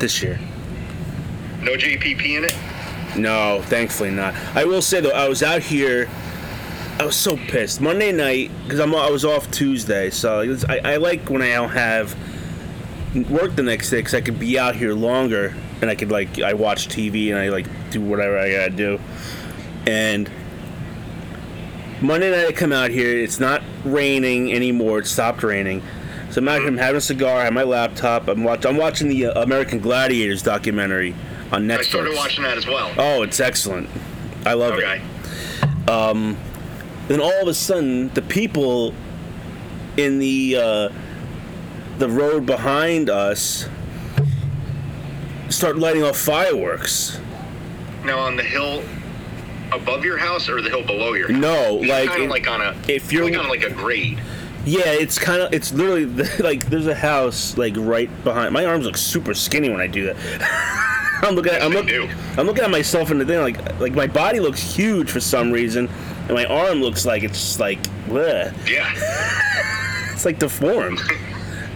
not this year. No JPP in it? No, thankfully not. I will say though, I was out here. I was so pissed Monday night because I'm I was off Tuesday, so was- I, I like when I don't have work the next day because I could be out here longer and I could like I watch TV and I like do whatever I gotta do. And Monday night I come out here. It's not raining anymore. It stopped raining. So I'm. I'm having a cigar. I have my laptop. I'm watch. I'm watching the uh, American Gladiators documentary on Netflix. I started watching that as well. Oh, it's excellent. I love it. okay. Then all of a sudden, the people in the uh, the road behind us start lighting off fireworks. Now on the hill above your house or the hill below your house? No, like kind of like on a if you're- like on like a grade. Yeah, it's kind of it's literally like there's a house like right behind. My arms look super skinny when I do that. I'm looking at I'm, look. I'm looking at myself in the thing like like my body looks huge for some reason, and my arm looks like it's just like bleh. Yeah. It's like deformed.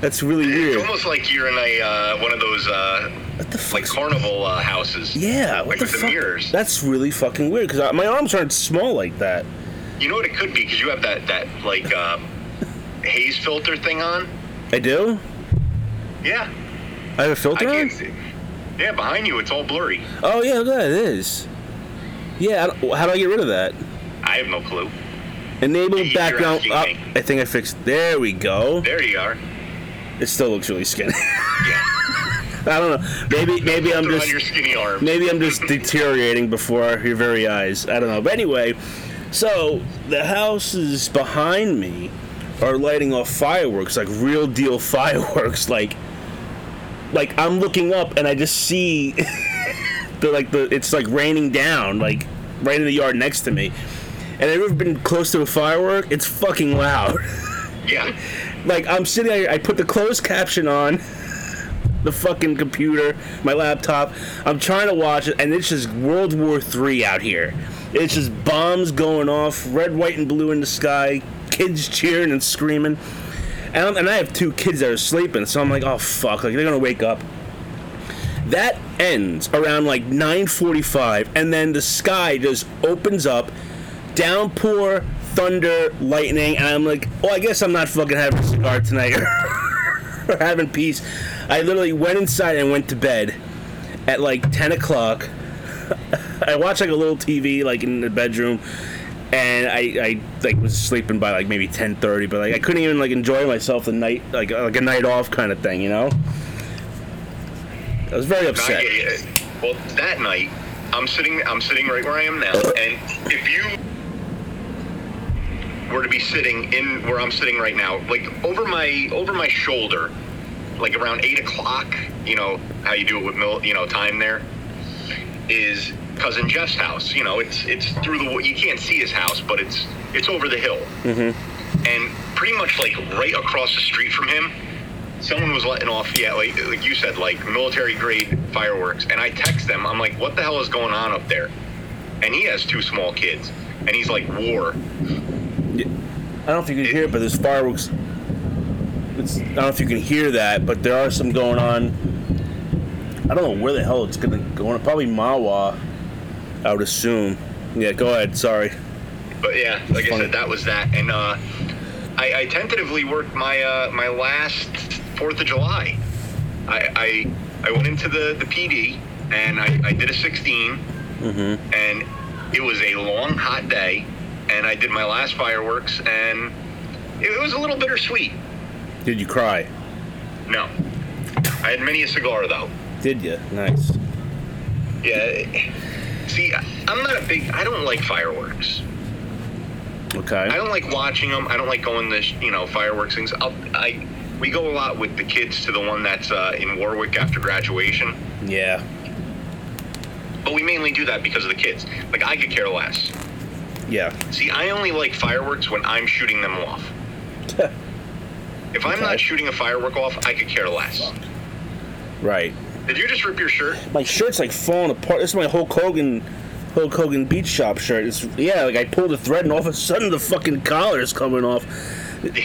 That's really It's weird. It's almost like you're in a uh, one of those uh, the like carnival uh, houses. Yeah, what like the with the fuck? mirrors. That's really fucking weird because my arms aren't small like that. You know what it could be because you have that that like um, haze filter thing on. I do. Yeah. I have a filter on. can't see. Yeah, behind you it's all blurry. Oh yeah, look at that. It is. Yeah. I How do I get rid of that? I have no clue. Enable You're background. Oh. I think I fixed. There we go. There you are. It still looks really skinny. Yeah. I don't know. Maybe maybe I'm just on your skinny arms. maybe I'm just deteriorating before your very eyes. I don't know. But anyway, so the house is behind me are lighting off fireworks, like real deal fireworks. Like, like I'm looking up and I just see the like the it's like raining down, like right in the yard next to me. And I've ever been close to a firework? It's fucking loud. Yeah. like I'm sitting there, I put the closed caption on the fucking computer, my laptop. I'm trying to watch it, and it's just World War Three out here. It's just bombs going off, red, white, and blue in the sky, kids cheering and screaming. And, and I have two kids that are sleeping, so I'm like, oh fuck, like they're gonna wake up. That ends around like 9:45, and then the sky just opens up, downpour, thunder, lightning, and I'm like, oh, I guess I'm not fucking having a cigar tonight or having peace. I literally went inside and went to bed at like 10 o'clock. I watched like a little TV like in the bedroom, and I, I like was sleeping by like maybe 10:30, but like I couldn't even like enjoy myself the night like uh, like a night off kind of thing, you know. I was very upset. Well, that night, I'm sitting. I'm sitting right where I am now, and if you were to be sitting in where I'm sitting right now, like over my over my shoulder, like around eight o'clock, you know how you do it with mil, you know time there, is cousin Jeff's house. You know, it's it's through the you can't see his house, but it's it's over the hill, mm-hmm. and pretty much like right across the street from him, someone was letting off, yeah, like like you said, like military grade fireworks. And I text them, I'm like, what the hell is going on up there? And he has two small kids, and he's like, war. I don't know if you can hear it, but there's fireworks. It's, I don't know if you can hear that, but there are some going on. I don't know where the hell it's gonna go. on. Probably Mawa, I would assume. Yeah, go ahead. Sorry. But yeah, like I said, that was that. And uh, I, I tentatively worked my uh, my last Fourth of July. I, I I went into the the PD and I, I did a 16, and it was a long hot day, and I did my last fireworks, and it was a little bittersweet. Did you cry? No, I had many a cigar though. Did you? Nice. Yeah. See, I- I'm not a big. I don't like fireworks. Okay. I don't like watching them. I don't like going to you know fireworks things. I'll, I we go a lot with the kids to the one that's uh, in Warwick after graduation, Yeah. but we mainly do that because of the kids. Like I could care less. Yeah. See, I only like fireworks when I'm shooting them off. If I'm not shooting a firework off, I could care less. right. Did you just rip your shirt? My shirt's like falling apart. This is my Hulk Hogan, Hulk Hogan Beach Shop shirt. It's yeah, like I pulled the thread and all of a sudden the fucking collar is coming off.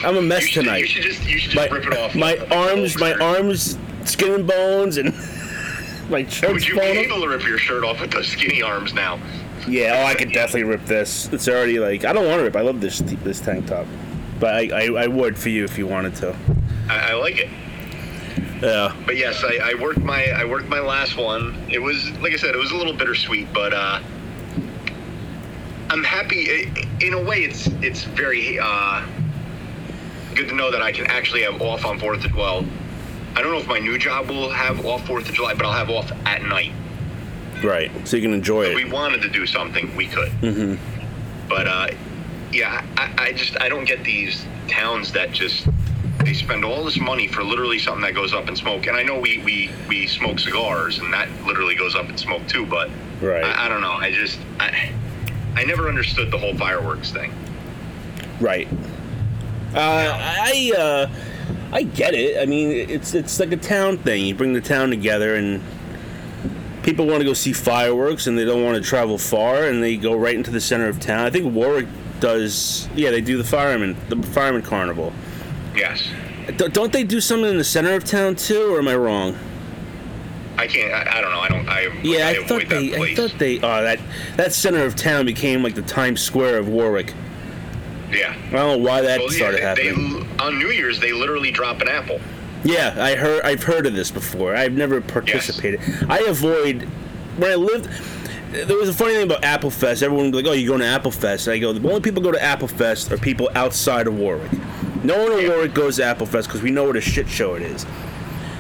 I'm a mess should, tonight. You should just you should my rip it off. my arms, my arms, skin and bones, and my chest. Oh Would shirt's you be able to rip your shirt off with those skinny arms now? Yeah, oh, I could definitely rip this. It's already like I don't want to rip. I love this this tank top, but I, I, I would for you if you wanted to. I, I like it. Yeah. But yes, I, I worked my I worked my last one. It was like I said, it was a little bittersweet, but uh, I'm happy. In a way, it's it's very uh, good to know that I can actually have off on Fourth of well. I don't know if my new job will have off Fourth of July, but I'll have off at night. Right. So you can enjoy If we wanted to do something, we could. Mm-hmm. But uh, yeah, I, I just I don't get these towns that just they spend all this money for literally something that goes up in smoke. And I know we we, we smoke cigars, and that literally goes up in smoke too. But Right. I, I don't know. I just I, I never understood the whole fireworks thing. Right. Uh, I uh, I get it. I mean, it's it's like a town thing. You bring the town together, and people want to go see fireworks, and they don't want to travel far, and they go right into the center of town. I think Warwick does. Yeah, they do the fireman the fireman carnival. Yes, D- Don't they do something in the center of town too, or am I wrong? I can't. I, I don't know. I don't. I Yeah, I, I, avoid thought that they. I thought they. Oh, that that center of town became like the Times Square of Warwick. yeah. I don't know why that Well, started yeah, they, happening. on New Year's they literally drop an apple. Yeah, I heard. I've heard of this before. I've never participated. I avoid when I lived. There was a funny thing about Apple Fest. Everyone would be like, "Oh, you're going to Apple Fest?" And I go, "The only people who go to Apple Fest are people outside of Warwick. No one Warwick goes to Apple Fest because we know what a shit show it is."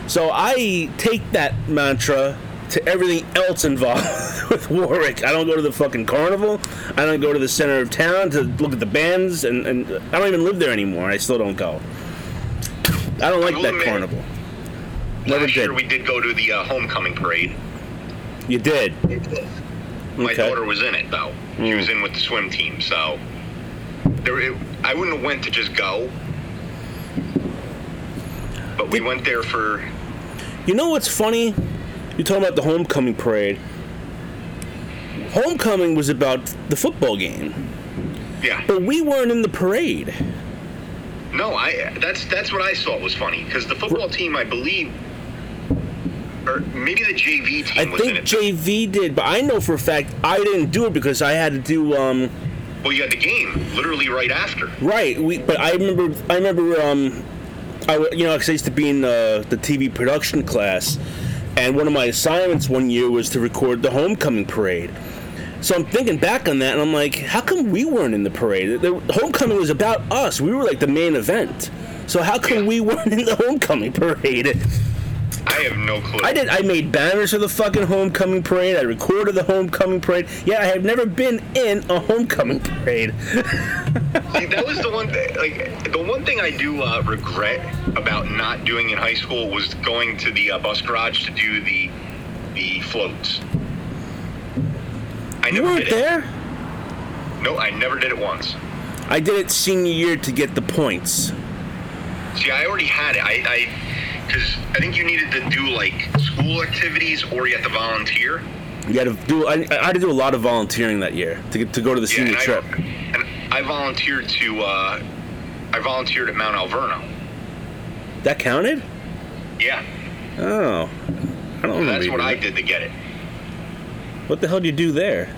So I take that mantra to everything else involved with Warwick. I don't go to the fucking carnival. I don't go to the center of town to look at the bands, and, and I don't even live there anymore. I still don't go. I don't like that admit, carnival. Never Last year we did go to the uh, homecoming parade. You did. My Okay. daughter was in it though. She Mm. was in with the swim team, so there. It, I wouldn't have went to just go, but we went there for. You know what's funny? You're talking about the homecoming parade. Homecoming was about the football game, Yeah. but we weren't in the parade. No, I. That's that's what I thought was funny because the football team, I believe, or maybe the JV I team was in think. JV did, but I know for a fact I didn't do it because I had to do um well, you had the game literally right after. right. We but I remember I remember um I you know 'cause I used to be in uh, the TV production class, and one of my assignments one year was to record the homecoming parade. So I'm thinking back on that, and I'm like, how come we weren't in the parade? The the homecoming was about us. We were like the main event. So how come Yeah. we weren't in the homecoming parade? I have no clue. I did. I made banners for the fucking homecoming parade. I recorded the homecoming parade. Yeah, I have never been in a homecoming parade. See, that was the one thing. Like the one thing I do uh, regret about not doing in high school was going to the uh, bus garage to do the the floats. I You never weren't did it. there. No, I never did it once. I did it senior year to get the points. See, I already had it. I, I, because I think you needed to do like school activities or you had to volunteer. You had to do. I, I had to do a lot of volunteering that year to get to go to the Yeah, senior and trip. I, and I volunteered to. Uh, I volunteered at Mount Alverno. That counted? Yeah, Oh, I don't remember. that's what doing I did to get it. What the hell did you do there?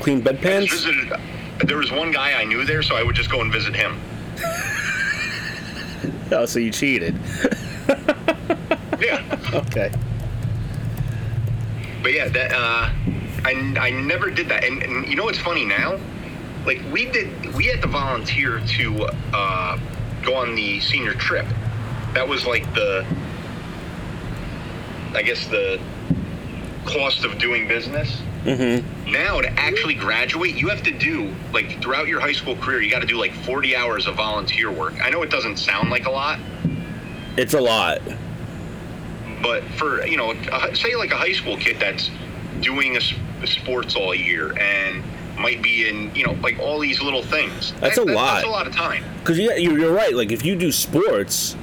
Clean bedpans? visited. There was one guy I knew there, so I would just go and visit him. Oh, so you cheated. Yeah. Okay. But yeah, that uh, I, I never did that. And, and you know what's funny now? Like we did, we had to volunteer to uh, go on the senior trip. That was like the, I guess the cost of doing business. Mm-hmm. Now to actually graduate, you have to do like throughout your high school career, you got to do like 40 hours of volunteer work. I know it doesn't sound like a lot, It's a lot. but for you know say like a high school kid that's doing a, sports all year and might be in you know like all these little things That's That- a that- lot. that's a lot of time Because you, you're, you're right. Like, if you do sports,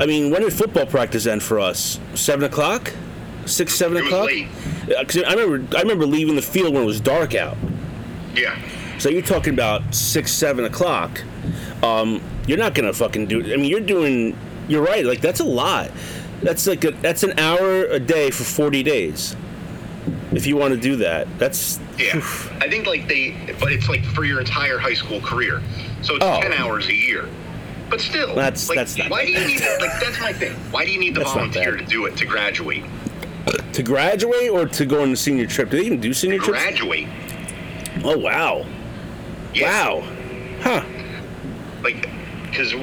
I mean, when did football practice end for us? Seven o'clock? Six, seven it o'clock? Because I remember, I remember leaving the field when it was dark out. yeah So you're talking about six, seven o'clock. um, you're not gonna fucking do. I mean, you're doing. You're right. Like that's a lot. That's like a, that's an hour a day for 40 days. If you want to do that, that's Yeah, I think like they, but it's like for your entire high school career, so it's Oh. ten hours a year. But still, That's- like, that's not why do you need like that's my thing. Why do you need the That's volunteer to do it to graduate? To graduate or to go on the senior trip. Do they even do senior trips? Graduate. Oh wow, Yeah. wow, huh? Like, because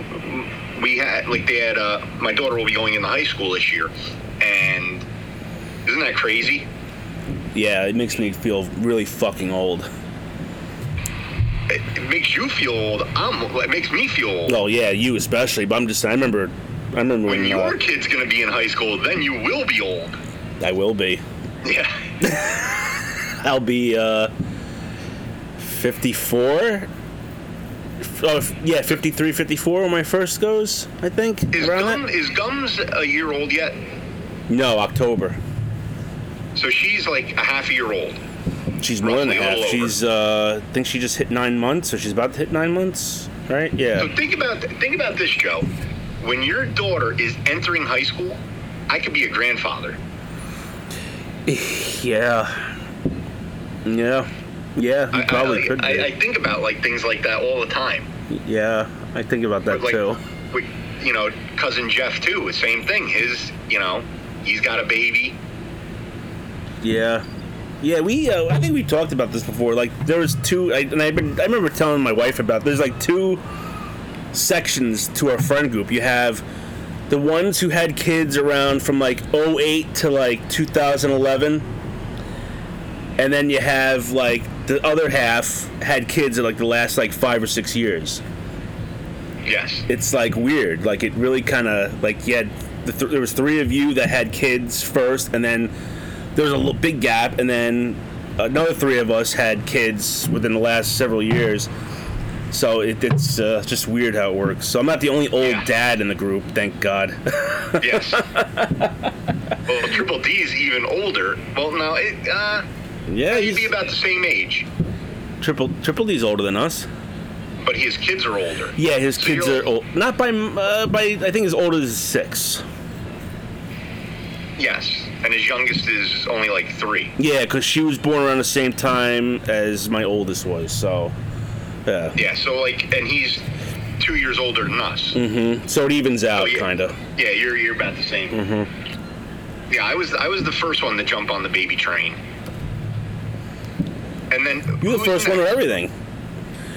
we had like they had uh, my daughter will be going into high school this year, and isn't that crazy? Yeah, it makes me feel really fucking old. It, it makes you feel old. I'm. It makes me feel old. Oh yeah, you especially. But I'm just. I remember. I remember When when your uh, kid's gonna be in high school, then you will be old. I will be. Yeah. I'll be uh, 54. Oh, yeah, 53, 54 when my first goes, I think. Is Gum that? is Gums a year old yet? No, October. So she's like a half a year old. She's more than a Roughly a half. She's, uh, I think she just hit nine months, or she's about to hit nine months, right? Yeah. So think about think about this, Joe. When your daughter is entering high school, I could be a grandfather. Yeah. Yeah. Yeah, you I, probably I, could I, be. I think about like things like that all the time. yeah, I think about that like, too. with, you know, cousin Jeff too. the Same thing. His, you know, he's got a baby. Yeah, yeah. We uh, I think we talked about this before. Like there was two, I, and I've been I remember telling my wife about. There's like two sections to our friend group. You have the ones who had kids around from like 08 to like 2011, and then you have like the other half had kids in like the last like five or six years. Yes. It's like weird. Like it really kind of like you had the th- there was three of you that had kids first, and then there was a little big gap, and then another three of us had kids within the last several years. So it, it's uh, just weird how it works. So I'm not the only old Yeah. dad in the group, thank God. Yes. well, Triple D's even older. Well, no, it, uh, yeah, he'd be about the same age, triple triple D's older than us. but his kids are older. Yeah, his So kids you're- old. Not by uh, by I think as old as six. Yes, and his youngest is only like three. Yeah, because she was born around the same time as my oldest was. So yeah. Yeah, so like, and he's two years older than us. Mm-hmm. So it evens out, Oh, yeah. kind of. Yeah, you're you're about the same. Mm-hmm. Yeah, I was I was the first one to jump on the baby train. And then You were the first one of everything.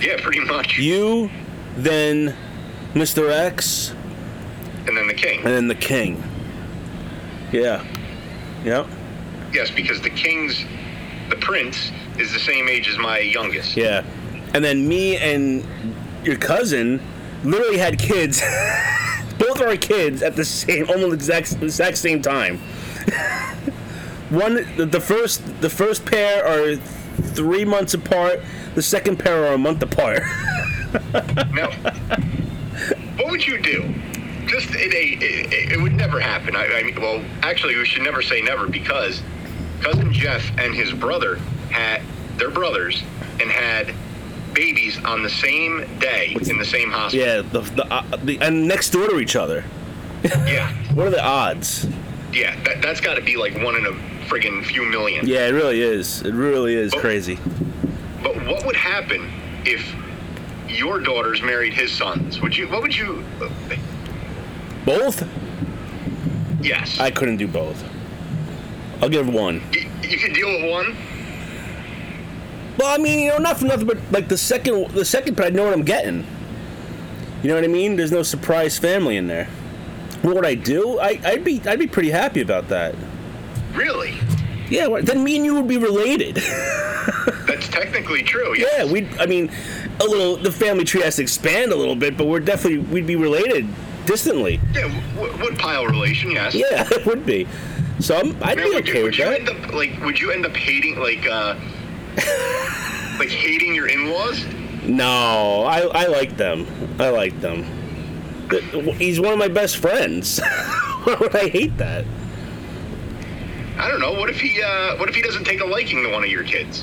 Yeah, pretty much. You, then Mr. X, and then the king. and then the King. Yeah. Yep. Yes, because the king's the prince is the same age as my youngest. Yeah. And then me and your cousin literally had kids. Both our kids at the same, almost exact exact same time. One, the, first, the first pair are three months apart. The second pair are a month apart. Now, what would you do? Just in a, it, it would never happen. I, I mean, well, actually, we should never say never because cousin Jeff and his brother had their brothers and had babies on the same day in the same hospital. Yeah, the, the, uh, the and next door to each other. Yeah, What are the odds? yeah. That, that's got to be like one in a friggin' few million. Yeah, it really is. It really is Oh. crazy. But what would happen if your daughters married his sons? Would you? What would you? Both? Yes. I couldn't do both. I'll give one. you, you could deal with one. Well, I mean, you know, not for nothing, but like the second, the second, but I know what I'm getting. You know what I mean? There's no surprise family in there. What would I do? I, I'd be, I'd be pretty happy about that. Really? Yeah, well, then me and you would be related. That's technically true. yeah, we. I mean, a little. The family tree has to expand a little bit, but we're definitely we'd be related distantly. Yeah, w- wood-pile relation, yes. Yeah, it would be. So I'm, I'd Now, be would, okay you, with would you that. end up like? Would you end up hating like, uh, like hating your in-laws? No, I, I like them. I like them. He's one of my best friends. Why would I hate that? I don't know. What if he? Uh, what if he doesn't take a liking to one of your kids?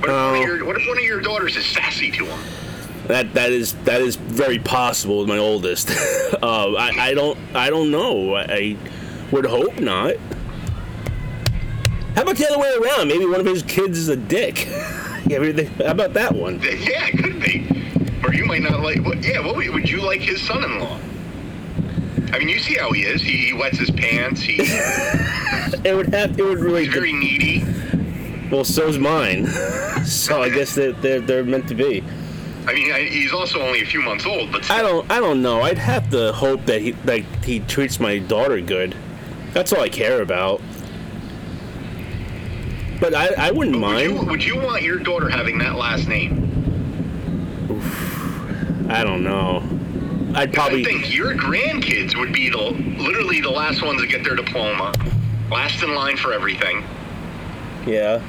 What if, one Oh. of your, what if one of your daughters is sassy to him? That that is that is very possible with my oldest. uh, I I don't I don't know. I, I would hope not. How about the other way around? Maybe one of his kids is a dick. yeah, how about that one? Yeah, it could be. Or you might not like. What, yeah, what would would you like his son-in-law? I mean, you see how he is. He, he wets his pants. He, It would have. It would really. He's very needy. well, so's mine. so I guess that they're, they're meant to be. I mean, I, he's also only a few months old, but I don't. I don't know. I'd have to hope that he like he treats my daughter good. That's all I care about. But I, I wouldn't would you, mind. would you want your daughter having that last name? I don't know. I'd I probably. think your grandkids would be the literally the last ones to get their diploma, last in line for everything. Yeah.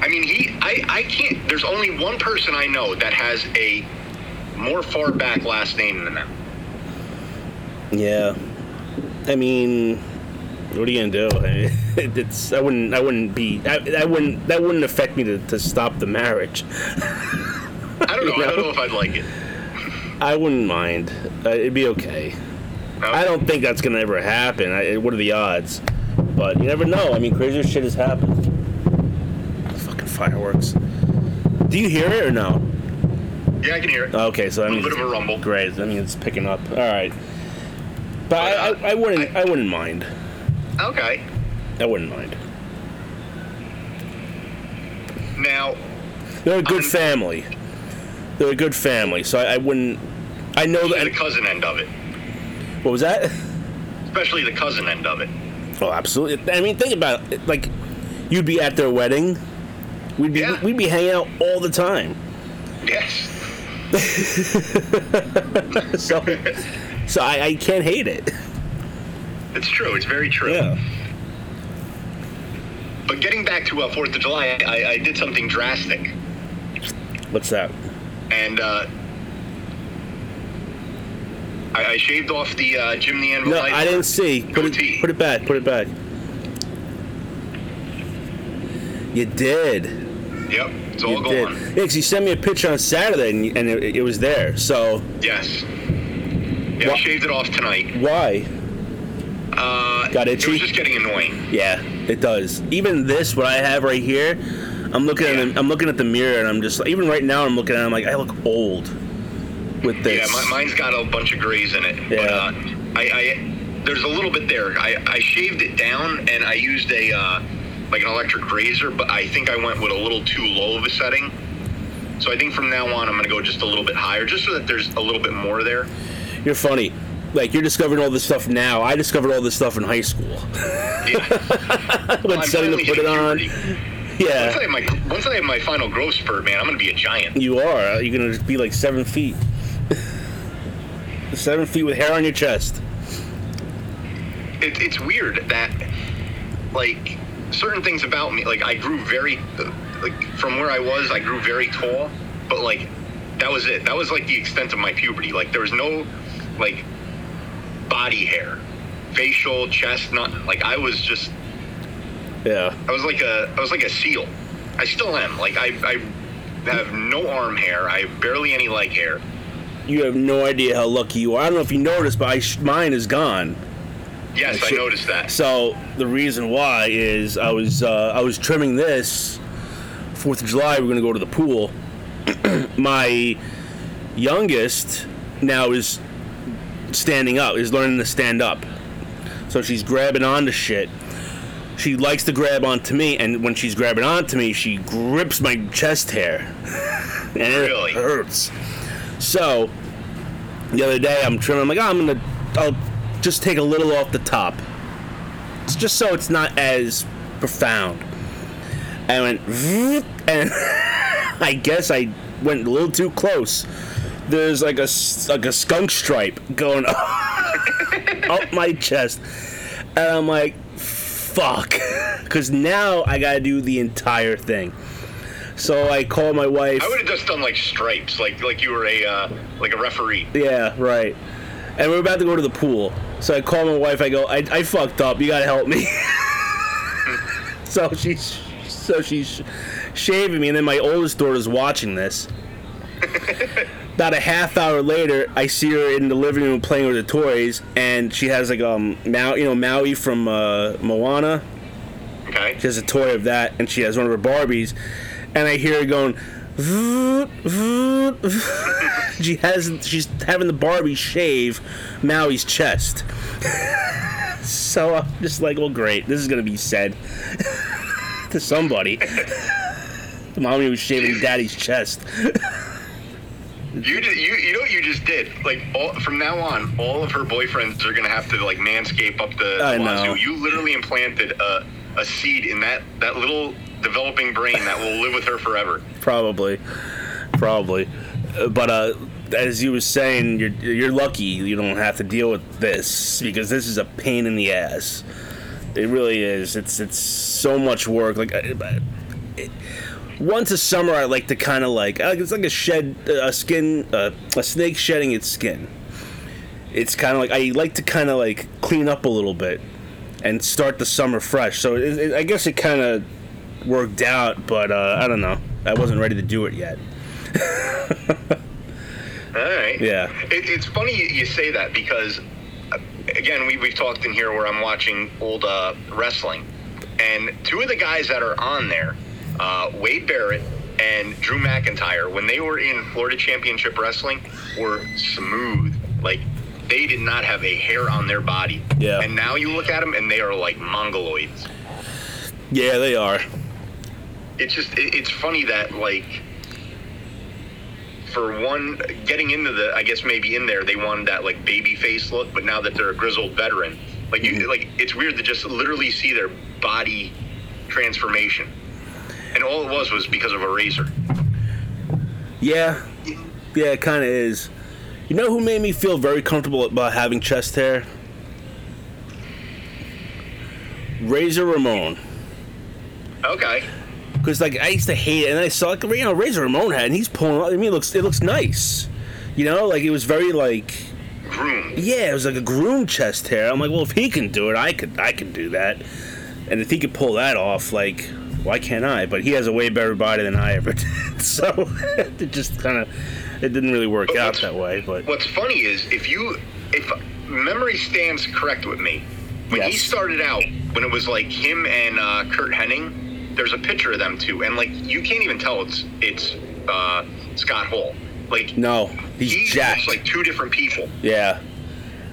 I mean, he, I, I can't. There's only one person I know that has a more far back last name than that. Yeah. I mean, what are you gonna do? It's. I wouldn't. I wouldn't be. I, I wouldn't. That wouldn't affect me to, to stop the marriage. I don't know. I don't know if I'd like it. I wouldn't mind. Uh, it'd be okay. I don't think that's gonna ever happen. I, what are the odds? But you never know. I mean, crazier shit has happened. Fucking fireworks. Do you hear it or no? Yeah, I can hear it. Okay, so a I little mean, bit of a rumble. great. I mean, it's picking up. All right. But I, I, I wouldn't. I wouldn't mind. Okay. I wouldn't mind. Now, They're a good Um, family. They're a good family, so I, I wouldn't. I know the that. cousin end of it, What was that? especially the cousin end of it. Oh, absolutely. I mean, think about it. Like, you'd be at their wedding. We'd be Yeah. we'd be hanging out all the time. Yes. So, so I, I can't hate it. It's true. It's very true. Yeah. But getting back to uh, Fourth of July, I, I did something drastic, What's that? and uh, I, I shaved off the uh, Jim the Anvil. No, I didn't see. Put goatee. it. Put it back. Put it back. You did. Yep, it's all You gone. did. Yeah, 'cause you sent me a picture on Saturday and, and it, it was there. So Yes. Yeah, I shaved it off tonight. why? Uh, Got It itchy? was just getting annoying. Yeah, it does. Even this, what I have right here, I'm looking at the, I'm looking at the mirror and I'm just even right now I'm looking at it, I'm like I look old with this. Yeah, my, mine's got a bunch of grays in it. But, Yeah. uh, I, I there's a little bit there. I, I shaved it down and I used a uh, like an electric razor, but I think I went with a little too low of a setting. So I think from now on I'm gonna go just a little bit higher, just so that there's a little bit more there. You're funny. Like you're discovering all this stuff now. I discovered all this stuff in high school. Yeah. when I'm starting to put it on. puberty. Once I Yeah, have my once I have my final growth spurt, man, I'm gonna be a giant. you are. You're gonna be like seven feet. seven feet with hair on your chest. it, it's weird that like certain things about me like i grew very like from where i was i grew very tall but like that was it that was like the extent of my puberty like there was no like body hair facial chest not like i was just Yeah. i was like a i was like a seal i still am like i i have no arm hair i have barely any leg hair You have no idea how lucky you are. I don't know if you noticed, but I sh- mine is gone. yes i Shit. noticed that So the reason why is I was uh, I was trimming this Fourth of July. We're gonna go to the pool. My youngest now is standing up. Is learning to stand up. So she's grabbing onto shit. She likes to grab onto me, and when she's grabbing onto me, she grips my chest hair, and it Really? hurts. So the other day, I'm trimming. I'm like, oh, I'm gonna, I'll just take a little off the top. It's just so it's not as profound. I went, and I guess I went a little too close. There's like a like a skunk stripe going up my chest, and I'm like, fuck, because now I gotta do the entire thing. So I call my wife. i would have just done like stripes like like you were a uh, like a referee Yeah, right. And we're about to go to the pool. So I call my wife. I go, I, I fucked up. You gotta help me. so she's so she's shaving me, and then my oldest daughter's watching this. About a half hour later, I see her in the living room playing with the toys, and she has like um Maui, you know Maui from uh, Moana. Okay. She has a toy of that, and she has one of her Barbies, and I hear her going. "Voot, voot, voot." she has she's having the Barbie shave Maui's chest. so I'm just like, well, great. This is gonna be said to somebody. the mommy was shaving daddy's chest. You did, you you know what you just did? Like all, from now on, all of her boyfriends are gonna have to like manscape up the I wazoo. know. You literally implanted a, a seed in that that little developing brain that will live with her forever. Probably, probably. But uh, as you was saying, you're you're lucky you don't have to deal with this because this is a pain in the ass. It really is. It's it's so much work. Like. I- It, once a summer, I like to kind of like uh, it's like a shed, a skin, uh, a snake shedding its skin. It's kind of like I like to kind of like clean up a little bit and start the summer fresh. So it, it, I guess it kind of worked out, but uh, I don't know. I wasn't ready to do it yet. All right. Yeah. It, it's funny you, say that because, uh, again, we, we've talked in here where I'm watching old uh, wrestling, and two of the guys that are on there, uh, Wade Barrett and Drew McIntyre, when they were in Florida Championship Wrestling, were smooth. Like, they did not have a hair on their body. Yeah. And now you look at them and they are like mongoloids. Yeah, they are. it's just it, it's funny that like for one getting into the i guess maybe in there they wanted that like baby face look but now that they're a grizzled veteran like you like it's weird to just literally see their body transformation and all it was was because of a razor Yeah, yeah, it kind of is. You know who made me feel very comfortable about having chest hair? Razor Ramon. okay Because like I used to hate it, and I saw like you know Razor Ramon had, and he's pulling. I mean, it looks it looks nice. You know, like it was very like groomed yeah, it was like a groom chest hair. I'm like, well, if he can do it, I could I could do that. And if he could pull that off, like why can't I? But he has a way better body than I ever did. So it just kind of it didn't really work But out that way. But what's funny is if you if memory stands correct with me when he started out when it was like him and uh, curt hennig there's a picture of them two and like you can't even tell it's it's uh, scott hall like no, he's he jacked. like two different people yeah.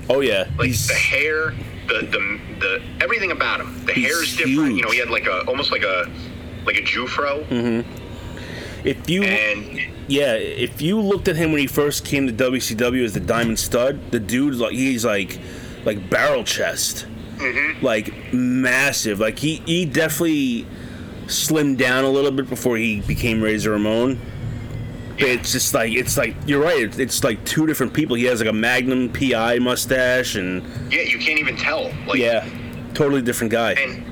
Oh yeah. like he's the hair the, the the everything about him. The He's hair is different. You know he had like a almost like a like a jufro. Mm-hmm. If you and Yeah, if you looked at him when he first came to WCW as the Diamond Stud, the dude's like he's like like barrel chest, mm-hmm. like massive. Like he he definitely slimmed down a little bit before he became Razor Ramon. It's just like it's like you're right. It's, it's like two different people. He has like a Magnum PI mustache and yeah you can't even tell like yeah, totally different guy. and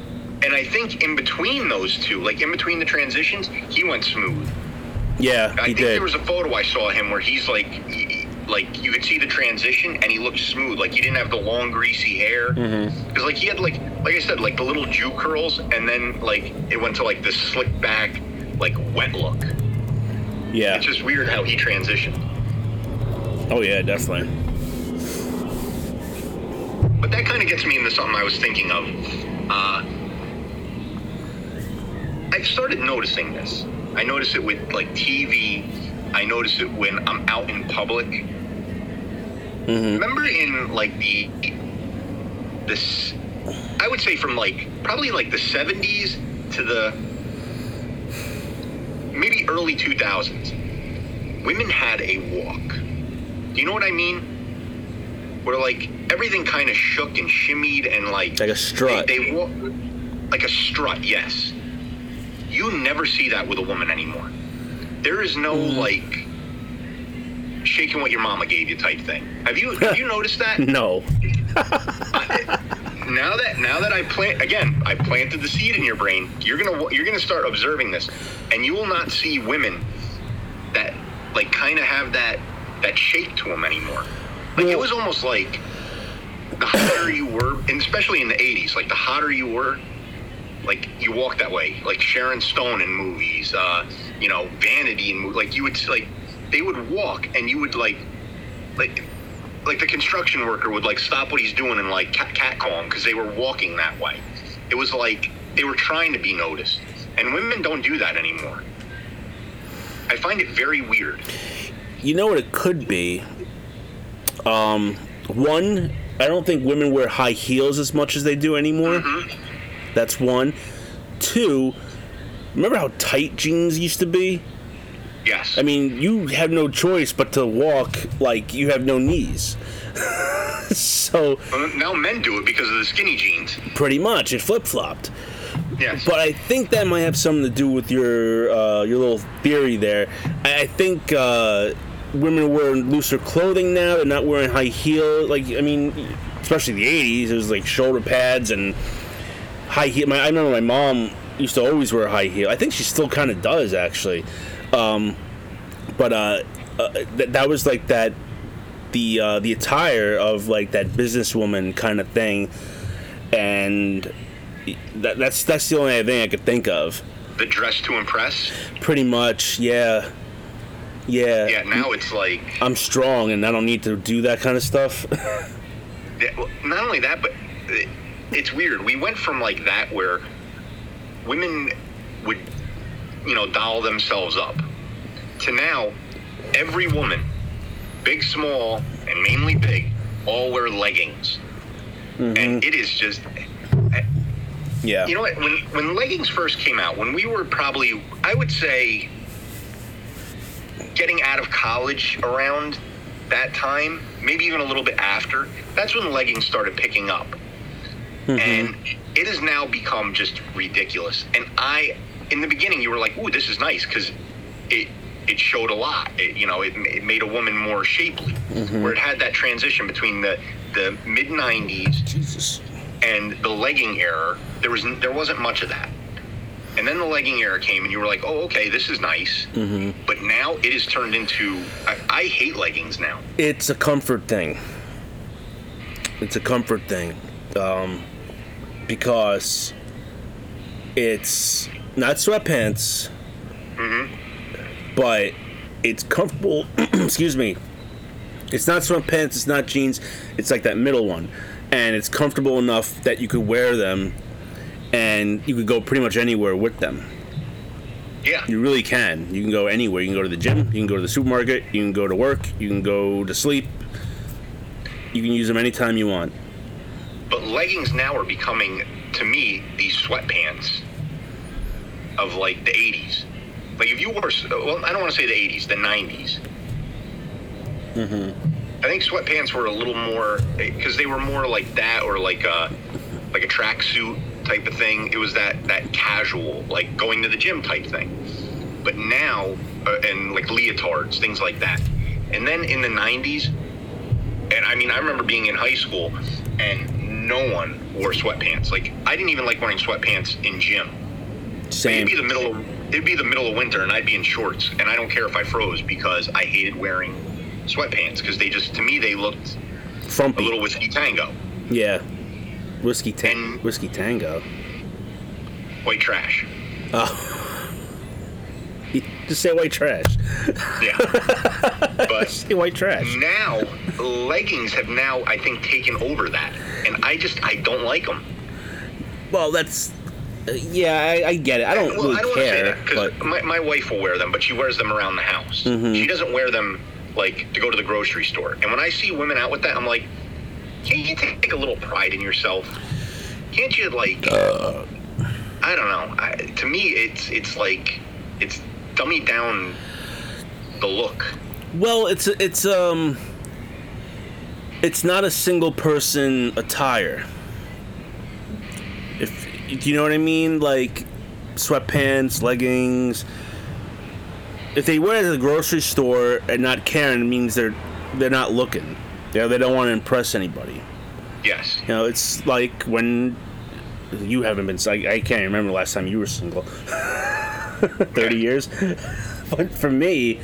and i think in between those two like in between the transitions he went smooth Yeah, I think did. there was a photo I saw him where he's like, he- like you could see the transition, and he looked smooth. Like he didn't have the long greasy hair, because Mm-hmm. like he had like, like I said, like the little Jew curls, and then like it went to like this slick back, like wet look. Yeah. It's just weird how he transitioned. Oh yeah, definitely. But that kind of gets me into something I was thinking of. Uh, I've started noticing this. I notice it with like TV. I notice it when I'm out in public. Mm-hmm. Remember in like the this, I would say from like probably like the 70s to the maybe early 2000s. Women had a walk. Do you know what I mean? Where like everything kind of shook and shimmied and like Like a strut. They, they wa- like a strut, yes. You never see that with a woman anymore. There is no Mm. like shaking what your mama gave you type thing. Have you have you noticed that? No. now that now that I plant again, I planted the seed in your brain. You're gonna you're gonna start observing this, and you will not see women that like kind of have that that shake to them anymore. Like it was almost like the hotter you were, and especially in the '80s, like the hotter you were, like you walk that way. Like Sharon Stone in movies, uh, you know, Vanity in movies. Like you would like they would walk, and you would like, like, like the construction worker would like stop what he's doing and like cat cat call him because they were walking that way. It was like they were trying to be noticed, and women don't do that anymore. I find it very weird. You know what it could be? Um, one, I don't think women wear high heels as much as they do anymore. That's one. Two, remember how tight jeans used to be? Yes. I mean, you have no choice but to walk like you have no knees. so, Well, now men do it because of the skinny jeans. pretty much, it flip flopped. Yes. But I think that might have something to do with your uh, your little theory there. I, I think uh, women are wearing looser clothing now. They're not wearing high heel. Like I mean, especially the '80s, it was like shoulder pads and high heel. My, I remember my mom used to always wear high heel. I think she still kind of does actually. Um, but uh, uh, th- that was like that the uh, the attire of like that businesswoman kind of thing, and that, that's that's the only thing I could think of. the dress to impress. Pretty much, yeah, yeah. Yeah. Now it's like I'm strong and I don't need to do that kind of stuff. Yeah, well, not only that, but it- it's weird. We went from like that where women would, you know, doll themselves up, to now every woman, big, small, and mainly big, all wear leggings, mm-hmm. and it is just. yeah. You know what? When when leggings first came out, when we were probably, I would say, getting out of college around that time, maybe even a little bit after, that's when leggings started picking up. Mm-hmm. And it has now become just ridiculous. And I, in the beginning, you were like, "Ooh, this is nice," because it it showed a lot. It, you know, it, it made a woman more shapely, where it had that transition between the the mid '90s Jesus. and the legging era, there was there wasn't much of that. And then the legging era came, and you were like, "Oh, okay, this is nice." Mm-hmm. But now it has turned into I, I hate leggings now. It's a comfort thing. It's a comfort thing. Um, because it's not sweatpants, mm-hmm. but it's comfortable. excuse me. It's not sweatpants, it's not jeans, it's like that middle one. And it's comfortable enough that you could wear them and you could go pretty much anywhere with them. Yeah, You really can. You can go anywhere. You can go to the gym. You can go to the supermarket. You can go to work. You can go to sleep. You can use them anytime you want. but leggings now are becoming, to me, these sweatpants of like the '80s. Like if you wore, well, I don't want to say the '80s, the '90s. I think sweatpants were a little more because they were more like that, or like a like a tracksuit type of thing. It was that that casual, like going to the gym type thing. But now, uh, and like leotards, things like that. And then in the '90s, and I mean, I remember being in high school, and no one wore sweatpants. Like I didn't even like wearing sweatpants in gym. Same. It'd be the middle. Of, it'd be the middle of winter, and I'd be in shorts, and I don't care if I froze because I hated wearing sweatpants because they just, to me, they looked frumpy, a little whiskey tango, Yeah. Whiskey ta- And- whiskey tango. white trash. Oh. Just say white trash. Yeah, but Say white trash. now leggings have now, I think, taken over that, and I just, I don't like them. Well, that's. Uh, yeah, I, I get it. I don't well, really I don't want to say care, that because but my, my wife will wear them, but she wears them around the house. Mm-hmm. She doesn't wear them like to go to the grocery store. And when I see women out with that, I'm like, can't you take a little pride in yourself? Can't you like? Uh. I don't know. I, to me, it's it's like it's dummy down the look. well, it's it's um, it's not a single person attire. Do you know what I mean, like sweatpants, leggings. If they wear it at the grocery store and not caring, it means they're they're not looking. You know, they don't want to impress anybody. Yes. You know, it's like when you haven't been. I, I can't remember the last time you were single. Thirty years. but for me,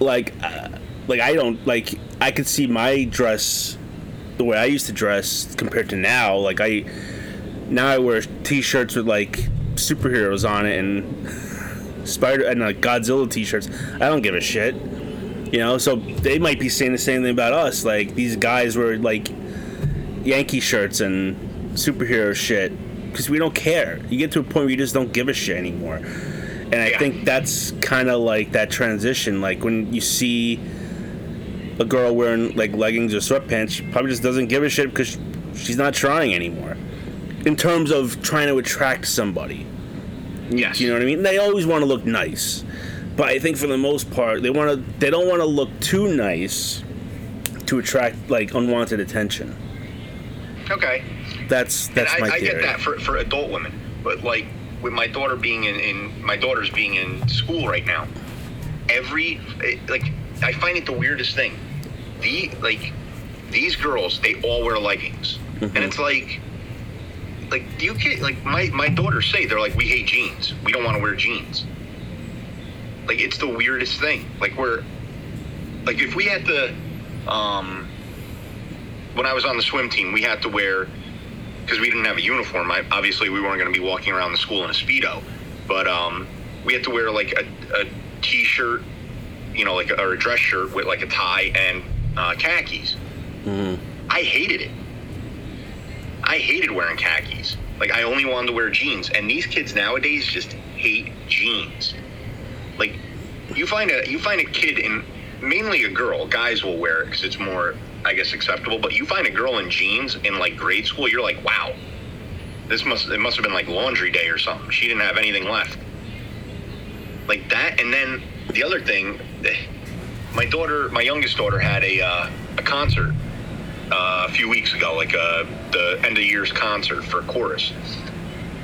like, uh, like I don't like. I could see my dress, the way I used to dress compared to now. Like I, now I wear t-shirts with like superheroes on it and Spider and like Godzilla t-shirts. I don't give a shit. You know, so they might be saying the same thing about us. Like these guys were like Yankee shirts and superhero shit because we don't care. You get to a point where you just don't give a shit anymore. And I Yeah. think that's kind of like that transition. Like when you see a girl wearing like leggings or sweatpants, she probably just doesn't give a shit because she's not trying anymore. In terms of trying to attract somebody. Yes. You know what I mean? They always want to look nice, but I think for the most part, they want to. They don't want to look too nice to attract like unwanted attention. Okay. That's that's and my I, I theory. get that for, for adult women, but like with my daughter being in, in my daughter's being in school right now, every like I find it the weirdest thing. The like these girls, they all wear leggings, Mm-hmm. and it's like. Like do you get like my my daughters say they're like we hate jeans we don't want to wear jeans. Like it's the weirdest thing. Like we're like if we had to um when I was on the swim team we had to wear because we didn't have a uniform. I, obviously, we weren't going to be walking around the school in a speedo, but um, we had to wear like a, a t-shirt, you know, like or a dress shirt with like a tie and uh, khakis. I hated it. I hated wearing khakis. Like I only wanted to wear jeans, and these kids nowadays just hate jeans. Like you find a you find a kid in mainly a girl. Guys will wear it because it's more, I guess, acceptable. But you find a girl in jeans in like grade school, you're like, wow, this must it must have been like laundry day or something. She didn't have anything left. Like that, and then the other thing, my daughter, my youngest daughter, had a uh, a concert uh, a few weeks ago, like uh, the end of year's concert for chorus,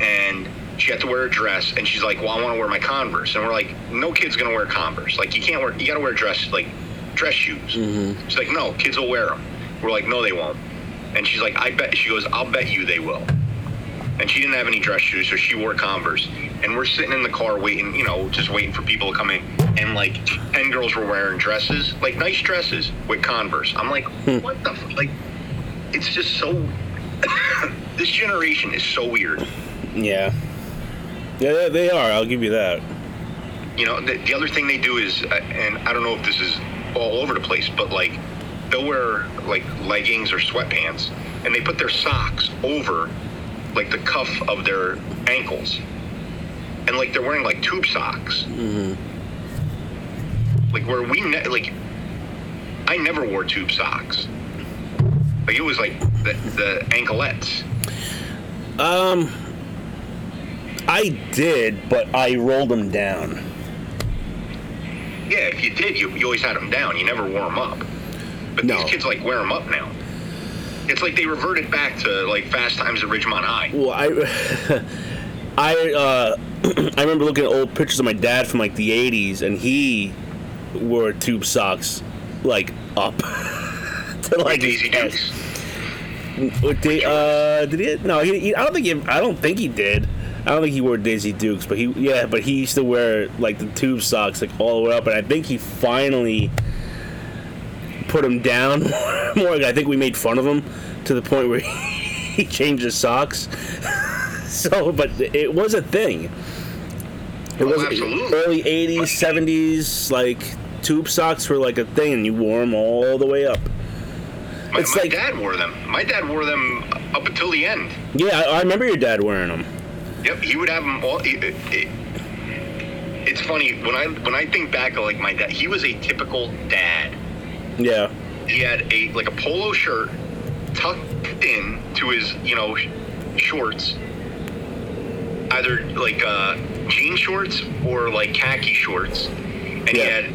and she had to wear a dress, and she's like, "Well, I want to wear my Converse," and we're like, "No kid's gonna wear Converse. Like, you can't wear. You gotta wear dress like dress shoes." She's like, "No, kids will wear them." We're like, "No, they won't." And she's like, "I bet." She goes, "I'll bet you they will." And she didn't have any dress shoes, so she wore Converse. And we're sitting in the car waiting, you know, just waiting for people to come in. And like ten girls were wearing dresses, like nice dresses with Converse. I'm like, what the f-? like? It's just so. this generation is so weird. Yeah. Yeah, they- they are. I'll give you that. You know, the, the other thing they do is, uh, and I don't know if this is all over the place, but like they'll wear like leggings or sweatpants, and they put their socks over like the cuff of their ankles, and like they're wearing like tube socks. Like where we ne- like, I never wore tube socks. Like it was like the, the anklettes. Um, I did, but I rolled them down. Yeah, if you did, you, you always had them down. You never wore them up. But No. these kids like wear them up now. It's like they reverted back to like Fast Times at Ridgemont High. Well, I, I, uh, I remember looking at old pictures of my dad from like the '80s, and he wore tube socks like up to like Daisy. Dukes. Did, uh, did he? No, he, he, I don't think he. I don't think he did. I don't think he wore Daisy Dukes, but he yeah, but he used to wear like the tube socks like all the way up, and I think he finally put him down more. I think we made fun of him to the point where he changed his socks. so, but it was a thing. It Oh, was absolutely. early '80s, '70s, like tube socks were like a thing, and you wore them all the way up. My, It's my like- dad wore them. My dad wore them up until the end. Yeah, I, I remember your dad wearing them. Yep, he would have them all. It, it, it- it's funny when I when I think back like my dad. He was a typical dad. Yeah. He had a like a polo shirt tucked in to his you know sh- shorts, either like uh, jean shorts or like khaki shorts, and he had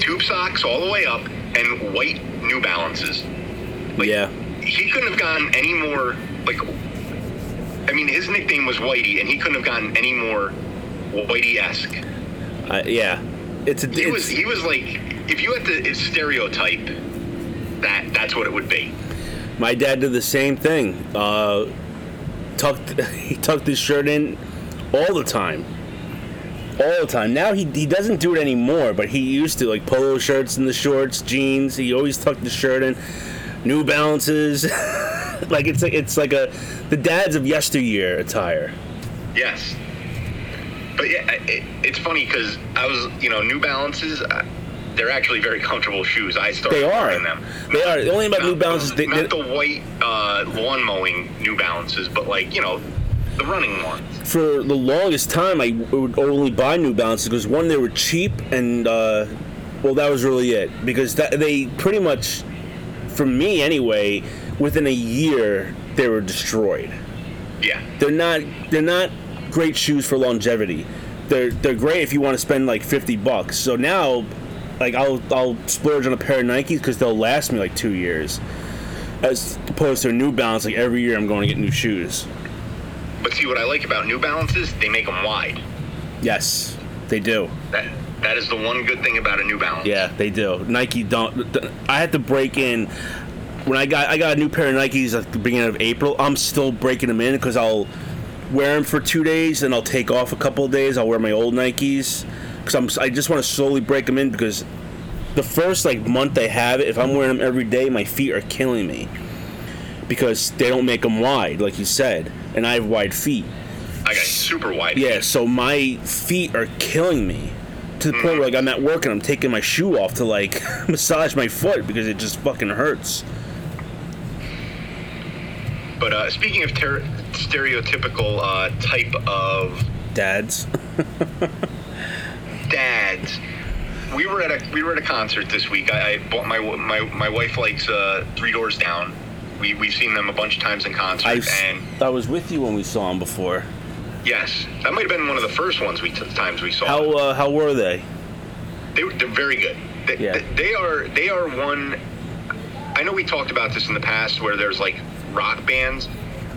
tube socks all the way up and white New Balances. Like, yeah. he couldn't have gotten any more like I mean his nickname was Whitey and he couldn't have gotten any more Whitey esque. I yeah. It's a He it's, was he was like if you had to stereotype that that's what it would be. my dad did the same thing. Uh, tucked he tucked his shirt in all the time. All the time. Now he he doesn't do it anymore, but he used to like polo shirts and the shorts, jeans. He always tucked the shirt in. New Balances. like it's like it's like a the dads of yesteryear attire. Yes. But yeah, it, it's funny because I was, you know, New Balances, uh, they're actually very comfortable shoes. I started They are. wearing them. They are. The only thing about New Not- Balance is they, not the white uh, lawn mowing New Balances, but like you know, the running ones. for the longest time, I would only buy New Balances because one, they were cheap, and uh, well, that was really it. Because that, they pretty much, for me anyway, within a year they were destroyed. Yeah, They're not. They're not great shoes for longevity. They're they're great if you want to spend like fifty bucks. So now, like I'll I'll splurge on a pair of Nikes because they'll last me like two years, as opposed to a New Balance. Like every year I'm going to get new shoes. but see what I like about New Balances, they make them wide. Yes, they do. That that is the one good thing about a New Balance. Yeah, they do. Nike don't. I had to break in when I got I got a new pair of Nikes at the beginning of April. I'm still breaking them in because I'll wear them for two days and I'll take off a couple of days. I'll wear my old Nikes because I'm I just want to slowly break them in because the first like month I have it, if I'm wearing them every day, my feet are killing me because they don't make them wide, like you said, and I have wide feet. I got super wide. Yeah, so my feet are killing me to the point where like I'm at work and I'm taking my shoe off to like massage my foot because it just fucking hurts. But uh, speaking of ter- stereotypical uh, type of Dads. dads, we were at a we were at a concert this week. I, I bought my my my wife likes uh, Three Doors Down. We we've seen them a bunch of times in concert, I, and I was with you when we saw them before. yes, that might have been one of the first ones we times we saw. How uh, how were they? They were- they're very good. They, Yeah. they, they are they are one. I know we talked about this in the past where there's like rock bands.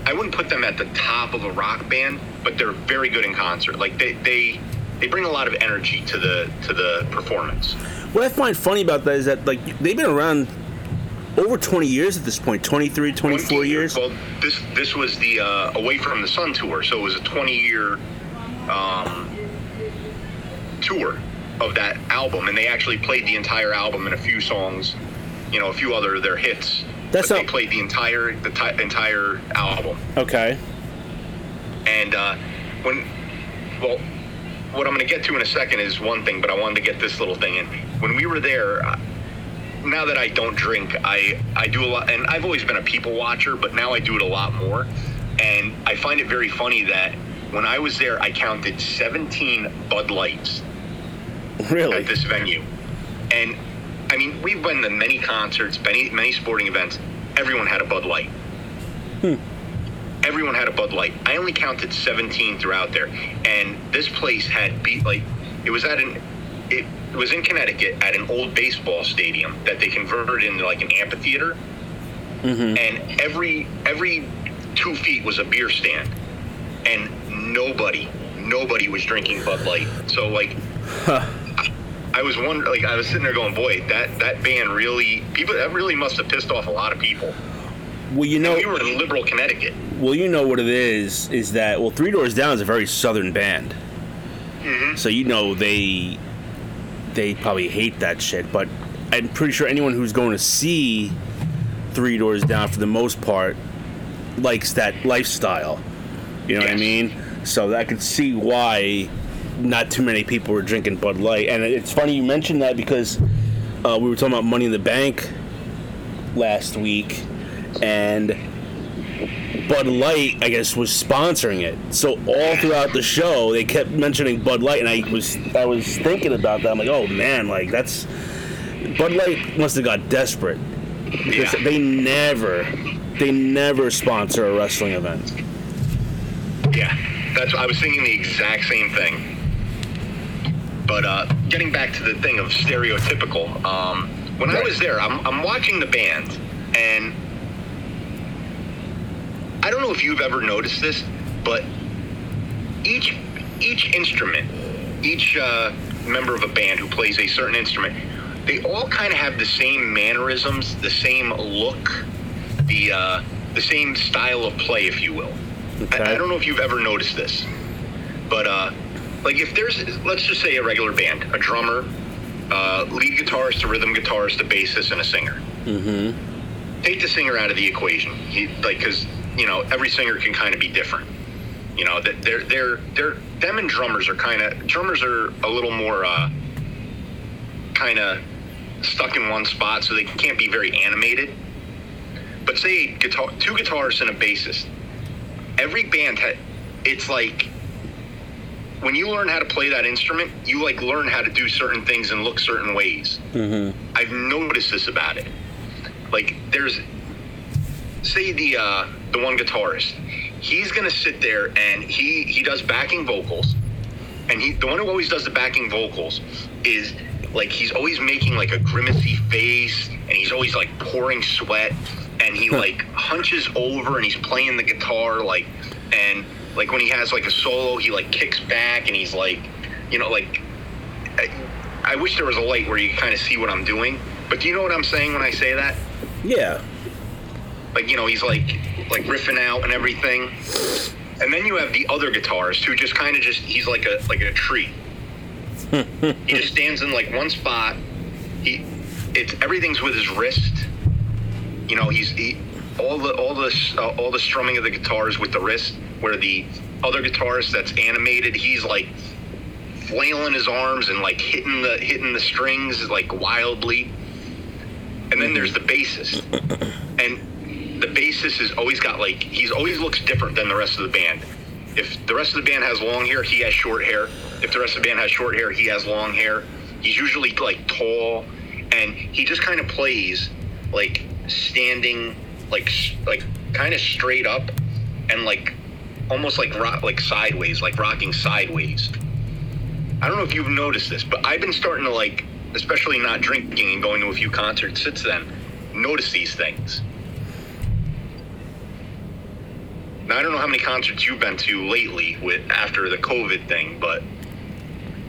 I wouldn't put them at the top of a rock band, but they're very good in concert. Like they they they bring a lot of energy to the to the performance. What I find funny about that is that like they've been around over 20 years at this point 23 24 20 years Well, this this was the uh, Away from the Sun tour, so it was a 20 year um, tour of that album, and they actually played the entire album and a few songs, you know, a few other of their hits. That's but not- they played the entire the ti- entire album, okay and uh, when well. What I'm going to get to in a second is one thing, but I wanted to get this little thing in. When we were there, now that I don't drink, I I do a lot, and I've always been a people watcher, but now I do it a lot more. And I find it very funny that when I was there, I counted 17 Bud Lights really at this venue, and I mean we've been to many concerts, many many sporting events. Everyone had a Bud Light. Hmm. Everyone had a Bud Light. I only counted 17 throughout there, and this place had beat like it was at an it was in Connecticut at an old baseball stadium that they converted into like an amphitheater, mm-hmm. and every every two feet was a beer stand, and nobody nobody was drinking Bud Light. So like. I was wondering, like, I was sitting there going, "Boy, that that band really people that really must have pissed off a lot of people." Well you know we were in liberal Connecticut. well you know what it is is that well three doors down is a very southern band. Mm-hmm. so you know they they probably hate that shit but i'm pretty sure anyone who's going to see three doors down for the most part likes that lifestyle. You know what i mean? So i could see why not too many people were drinking bud light. And it's funny you mentioned that because uh, we were talking about money in the bank last week and Bud Light, I guess, was sponsoring it. So all throughout the show, they kept mentioning Bud Light, and I was I was thinking about that. I'm like, oh man, like that's Bud Light must have got desperate because Yeah. they never they never sponsor a wrestling event. Yeah, that's I was thinking the exact same thing. But uh, getting back to the thing of stereotypical, um, when I was there, I'm, I'm watching the band, and I don't know if you've ever noticed this, but each each instrument, each uh, member of a band who plays a certain instrument, they all kind of have the same mannerisms, the same look, the uh, the same style of play, if you will. Okay. I, I don't know if you've ever noticed this, but uh, like if there's, let's just say a regular band, a drummer, uh, lead guitarist, a rhythm guitarist, a bassist, and a singer. Mm-hmm. Take the singer out of the equation, he, like because you know every singer can kind of be different. You know that they're they're they're them and drummers are kind of drummers are a little more uh, kind of stuck in one spot, so they can't be very animated. But say guitar, two guitarists and a bassist. Every band had, it's like when you learn how to play that instrument, you like learn how to do certain things and look certain ways. Mm-hmm. I've noticed this about it. Like there's say the uh, the one guitarist, he's gonna sit there and he he does backing vocals, and he the one who always does the backing vocals is like he's always making like a grimacy face and he's always like pouring sweat and he like hunches over and he's playing the guitar like and like when he has like a solo he like kicks back and he's like you know like I, I wish there was a light where you kind of see what I'm doing but do you know what I'm saying when I say that? Yeah. Like you know he's like like riffing out and everything. And then you have the other guitarist who just kind of just he's like a like a tree he just stands in like one spot. He it's everything's with his wrist. You know he's he all the all the uh, all the strumming of the guitars with the wrist where the other guitarist that's animated he's like flailing his arms and like hitting the hitting the strings like wildly. And then there's the bassist. And the bassist has always got like he's always looks different than the rest of the band. If the rest of the band has long hair, he has short hair. If the rest of the band has short hair, he has long hair. He's usually like tall, and he just kind of plays like standing, like like kind of straight up, and like almost like rock, like sideways, like rocking sideways. I don't know if you've noticed this, but I've been starting to like, especially not drinking and going to a few concerts since then, notice these things. Now I don't know how many concerts you've been to lately with after the COVID thing, but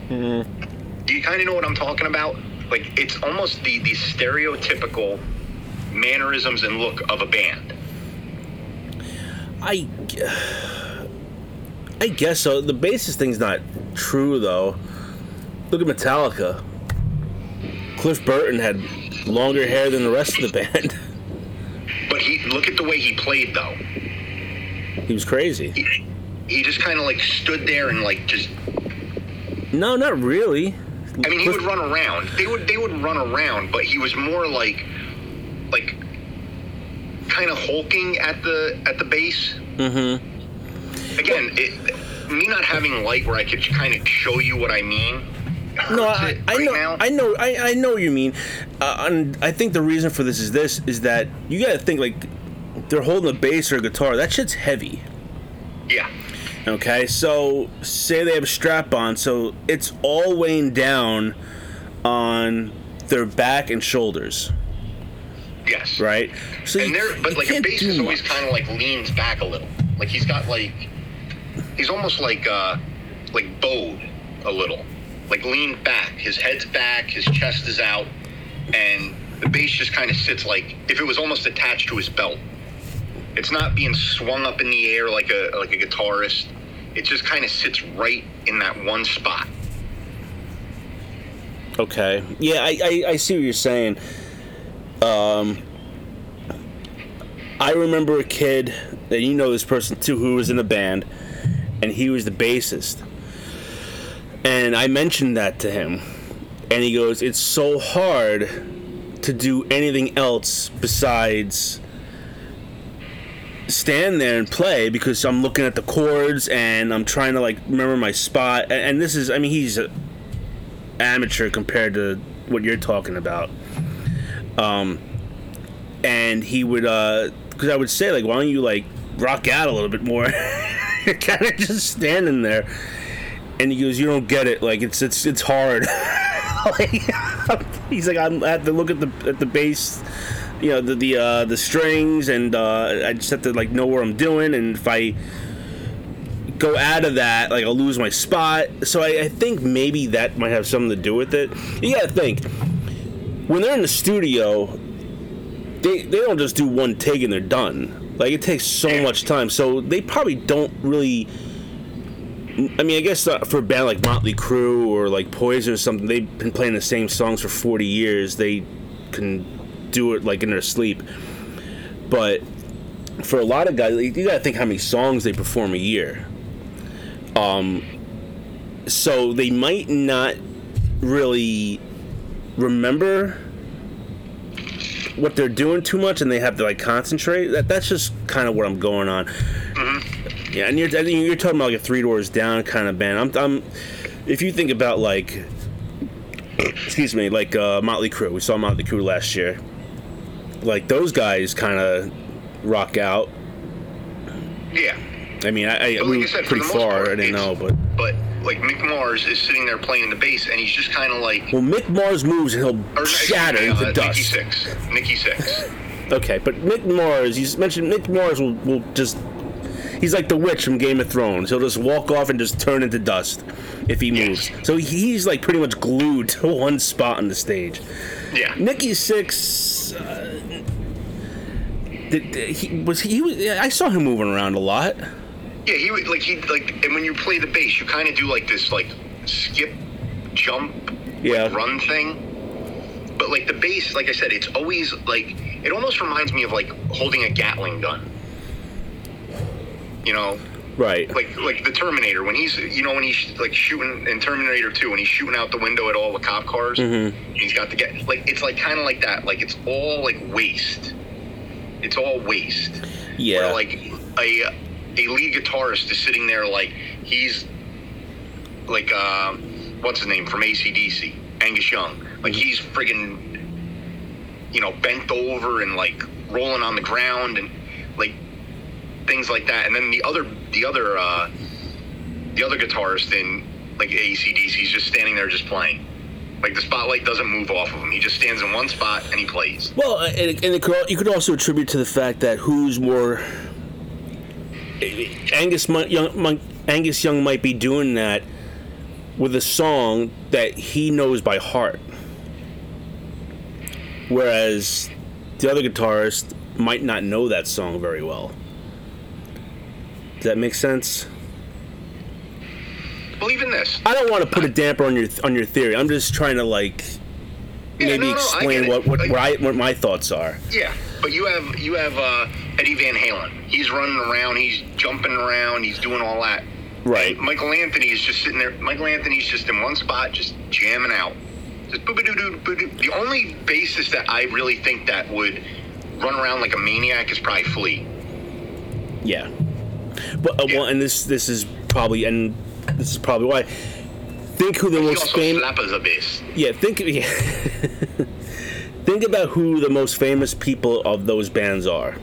mm-hmm. do you kind of know what I'm talking about? Like it's almost the the stereotypical mannerisms and look of a band. I, I guess so. The bassist thing's not true though. Look at Metallica. Cliff Burton had longer hair than the rest of the band. But he look at the way he played though. He was crazy. He, he just kind of like stood there and like just No, not really. I mean, he would run around. They would they would run around, but he was more like like kind of hulking at the at the base. Mm-hmm. Again, it, me not having light where I could kind of show you what I mean. No, I, right know, now. I know, I, I know what you mean. Uh, and I think the reason for this is this: is that you got to think like they're holding a bass or a guitar. That shit's heavy. yeah, Okay, so say they have a strap on, so it's all weighing down on their back and shoulders, yes, right? So And there, but like a bass is always kind of like leans back a little. Like he's got like he's almost like uh like bowed a little, like leaned back. His head's back, his chest is out, and the bass just kind of sits like if it was almost attached to his belt. It's not being swung up in the air like a like a guitarist. It just kind of sits right in that one spot. Okay. Yeah, I, I, I see what you're saying. Um, I remember a kid, and you know this person too, who was in the band, and he was the bassist. And I mentioned that to him, and he goes, "It's so hard to do anything else besides." Stand there and play because I'm looking at the chords and I'm trying to like remember my spot and, this is I mean he's amateur compared to what you're talking about. Um, and he would, uh, because I would say like, why don't you like rock out a little bit more? You're kind of just standing there, and he goes, "You don't get it. Like it's it's it's hard." like, he's like, I have to look at the at the bass. You know the the uh, the strings, and uh, I just have to like know where I'm doing, and if I go out of that, like I'll lose my spot. So I, I think maybe that might have something to do with it. You gotta think when they're in the studio, they they don't just do one take and they're done. Like it takes so much time. So they probably don't really. I mean, I guess uh, for a band like Motley Crue or like Poison or something, they've been playing the same songs for 40 years. They can do it like in their sleep. But for a lot of guys, you gotta think how many songs they perform a year. Um, so they might not really remember what they're doing too much and they have to like concentrate. That that's just kind of what I'm going on. Yeah, and you're I think you're talking about like a three doors down kind of band. I'm, I'm if you think about like excuse me, like uh, Motley Crue. We saw Motley Crue last year. Like those guys kind of rock out. Yeah. I mean, I, I we like I said, pretty far. part, I didn't know, but But like Mick Mars is sitting there playing the bass, and he's just kind of like. well, Mick Mars moves and he'll excuse shatter into uh, dust. Nikki Sixx. Nikki Sixx. Okay, but Mick Mars, you mentioned Mick Mars will, will just. He's like the witch from Game of Thrones. He'll just walk off and just turn into dust if he moves. Yes. So he's like pretty much glued to one spot on the stage. Yeah. Nikki Sixx. Uh, did, he was he was yeah, I saw him moving around a lot. Yeah, he would like he like, and when you play the bass, you kind of do like this like skip, jump, Yeah. run thing. But like the bass, like I said, it's always like it almost reminds me of like holding a Gatling gun. You know, Right. like like the Terminator when he's you know when he's like shooting in Terminator 2 when he's shooting out the window at all the cop cars. Mm-hmm. He's got the get like it's like kind of like that. Like it's all like waste. It's all waste. yeah. Where like a a lead guitarist is sitting there like he's like uh, what's his name from ACDC, Angus Young. Like he's friggin' you know bent over and like rolling on the ground and like things like that. And then the other the other uh, the other guitarist in like ACDC is just standing there just playing. Like the spotlight doesn't move off of him. He just stands in one spot and he plays. Well, uh, and, and you could also attribute to the fact that who's more Angus Young, Angus Young might be doing that with a song that he knows by heart, whereas the other guitarist might not know that song very well. Does that make sense? Believe in this. I don't want to put a damper on your on your theory. I'm just trying to like Yeah, maybe no, no, explain what what, Like- what, I, what my thoughts are. Yeah, but you have you have uh, Eddie Van Halen. He's running around. He's jumping around. He's doing all that. Right. And Michael Anthony is just sitting there. Michael Anthony's just in one spot, just jamming out. Just boo doo doo boo doo. The only basis that I really think that would run around like a maniac is probably Flea. Yeah. But uh, well, and this this is probably and this is probably why. Think who the He most famous. slap as a. Yeah. Think. Yeah. think about who the most famous people of those bands are.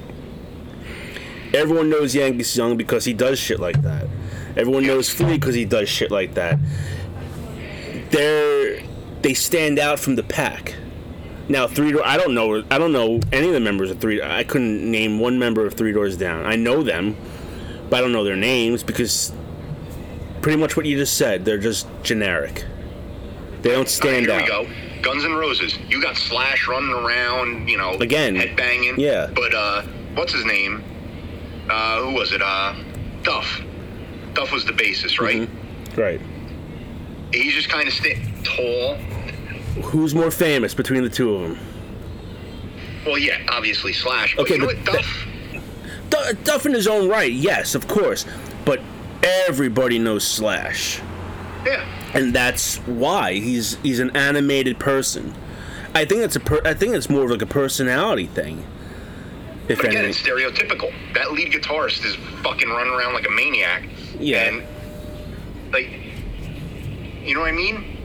Everyone knows Angus Young because he does shit like that. Everyone knows Flea because he does shit like that. They're they stand out from the pack. Now, three door. I don't know. I don't know any of the members of three. I couldn't name one member of Three Doors Down. I know them, but I don't know their names because pretty much what you just said. They're just generic. They don't All right, stand here out. we go. Guns N' Roses. You got Slash running around, you know, Again. head banging. Yeah. But uh, what's his name? Uh, who was it? Uh, Duff. Duff was the bassist, right? Right. He's just kind of sta- tall. Who's more famous between the two of them? Well, yeah, obviously Slash. But Okay, you know but? Duff. Du- Duff in his own right, yes, of course, but everybody knows Slash. yeah. and that's why he's he's an animated person. I think it's a per, I think it's more of like a personality thing. If But again, anything, it's stereotypical. That lead guitarist is fucking running around like a maniac. Yeah. And, like, you know what I mean?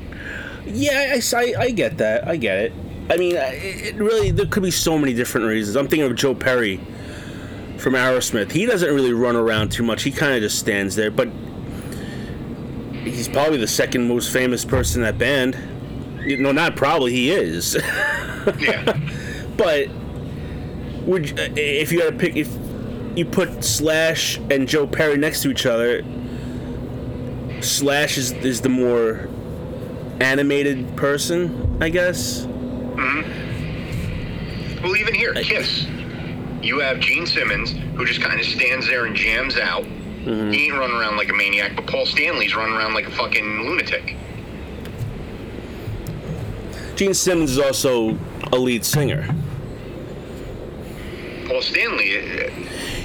yeah, I, I, I get that. I get it. I mean, I- it really there could be so many different reasons. I'm thinking of Joe Perry from Aerosmith. He doesn't really run around too much. He kind of just stands there, but he's probably the second most famous person in that band. You know, not probably. He is. Yeah. But would you- if you had to pick if you put Slash and Joe Perry next to each other, Slash is is the more animated person, I guess. Mhm. Well, even here, Kiss. You have Gene Simmons, who just kind of stands there and jams out. Mm-hmm. He ain't running around like a maniac, but Paul Stanley's running around like a fucking lunatic. Gene Simmons is also a lead singer. Paul Stanley, uh,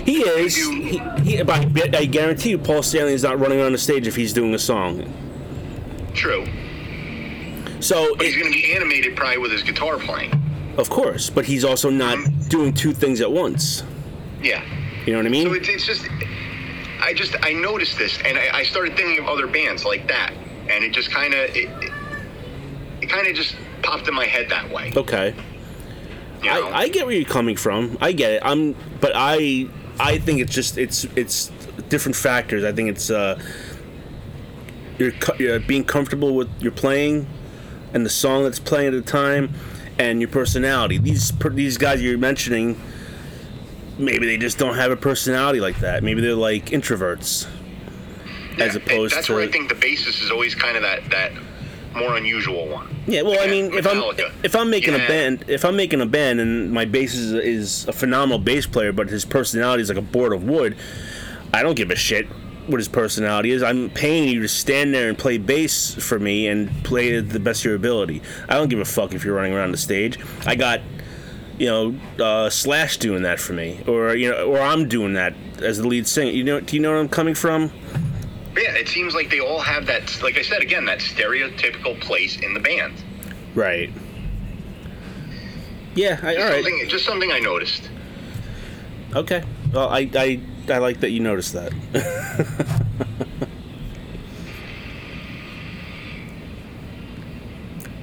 He is. He, he, but I I guarantee you, Paul Stanley is not running on the stage if he's doing a song. true. So But he's going to be animated probably with his guitar playing. Of course, but he's also not doing two things at once. Yeah. You know what I mean? So it's, it's just, I just, I noticed this and I, I started thinking of other bands like that. And it just kind of, it, it, it kind of just popped in my head that way. okay. You know? I, I get where you're coming from. I get it. I'm, but I, I think it's just it's it's different factors. I think it's uh, you're, you're being comfortable with your playing, and the song that's playing at the time, and your personality. These these guys you're mentioning, maybe they just don't have a personality like that. Maybe they're like introverts, as opposed that's to. That's where I think the basis is always kind of that that more unusual one. Yeah, well, I Yeah, mean, if I'm if I'm making a Yeah. band, if I'm making a band, and my bass is, is a phenomenal bass player, but his personality is like a board of wood, I don't give a shit what his personality is. I'm paying you to stand there and play bass for me and play it the best of your ability. I don't give a fuck if you're running around the stage. I got, you know, uh, Slash doing that for me, or you know, or I'm doing that as the lead singer. You know, do you know where I'm coming from? Yeah, it seems like they all have that, like I said again, that stereotypical place in the band. Right. Yeah. I, all right. Something, just something I noticed. Okay. Well, I, I, I like that you noticed that.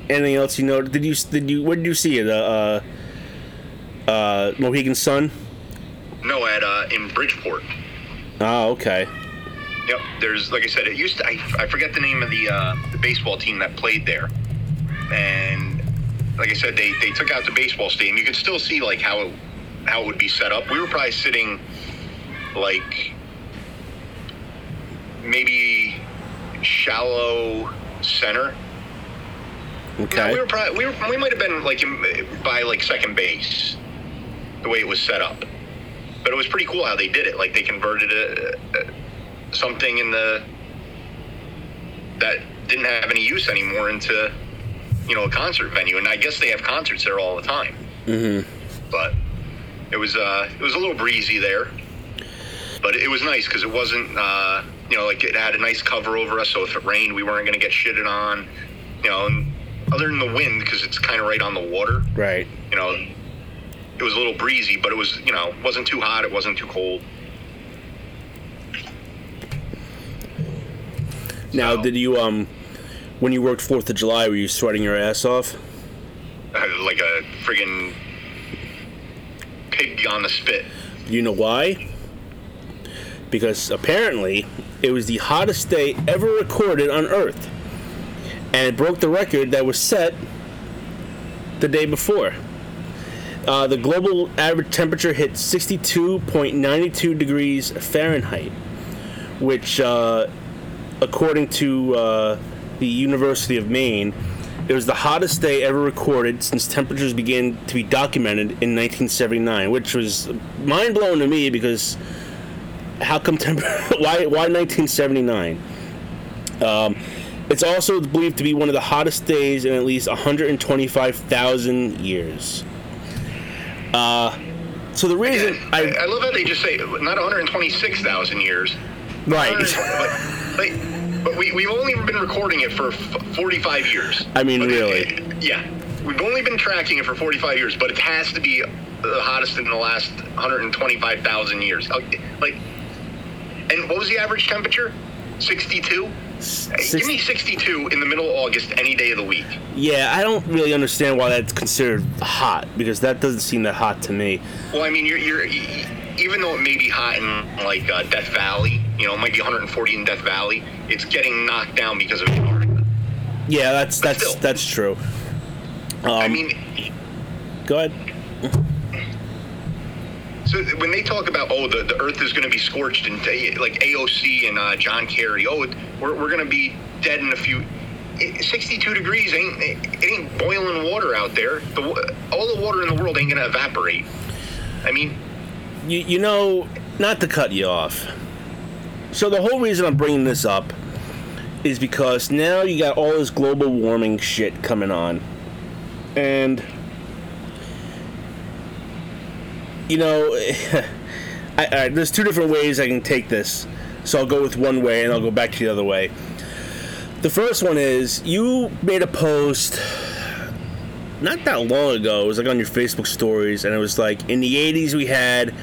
Anything else you know? Did you did you where did you see it? Uh, uh, uh Mohegan Sun. No, at uh, in Bridgeport. Oh, okay. Yep. There's like I said, it used to. I, I forget the name of the uh, the baseball team that played there, and like I said, they they took out the baseball stadium. You could still see like how it how it would be set up. We were probably sitting like maybe shallow center. No, Okay. we were probably we were, we might have been like in, by like second base, the way it was set up. But it was pretty cool how they did it. Like they converted a, a, something in the that didn't have any use anymore into you know a concert venue. And I guess they have concerts there all the time. Mm-hmm. But it was uh it was a little breezy there. But it was nice because it wasn't uh you know like it had a nice cover over us, so if it rained, we weren't going to get shitted on. You know, and other than the wind because it's kind of right on the water. Right. You know, it was a little breezy, but it was you know wasn't too hot, it wasn't too cold. Now, So- did you um, when you worked Fourth of July, were you sweating your ass off? Uh, like a friggin' pig on the spit. You know why? Because apparently it was the hottest day ever recorded on Earth. And it broke the record that was set the day before. Uh, the global average temperature hit 62.92 degrees Fahrenheit, which, uh, according to uh, the University of Maine, it was the hottest day ever recorded since temperatures began to be documented in 1979, which was mind blowing to me because how come temp- why why 1979? Um, it's also believed to be one of the hottest days in at least 125,000 years. Uh, so the reason I, I I love how they just say not 126,000 years. right. 120 but, like, but we, we've only been recording it for f- 45 years. I mean, But really. it- yeah. We've only been tracking it for 45 years, but it has to be the hottest in the last 125,000 years. Oh, like, and what was the average temperature? 62? Six- Give me 62 in the middle of August any day of the week. yeah, I don't really understand why that's considered hot because that doesn't seem that hot to me. Well, I mean, you're, you're even though it may be hot in like uh, Death Valley, you know, it might be 140 in Death Valley. It's getting knocked down because of Antarctica. Yeah, that's that's still. that's true. Um, I mean, go ahead. so when they talk about oh, the, the Earth is going to be scorched and uh, like AOC and uh, John Kerry, oh, we're, we're going to be dead in a few. It, 62 degrees ain't it ain't boiling water out there. The, all the water in the world ain't going to evaporate. I mean, You, you know, not to cut you off. So the whole reason I'm bringing this up is because now you got all this global warming shit coming on, and you know, I, I, there's two different ways I can take this. So I'll go with one way and I'll go back to the other way. The first one is you made a post not that long ago. It was like on your Facebook stories, and it was like in the '80s we had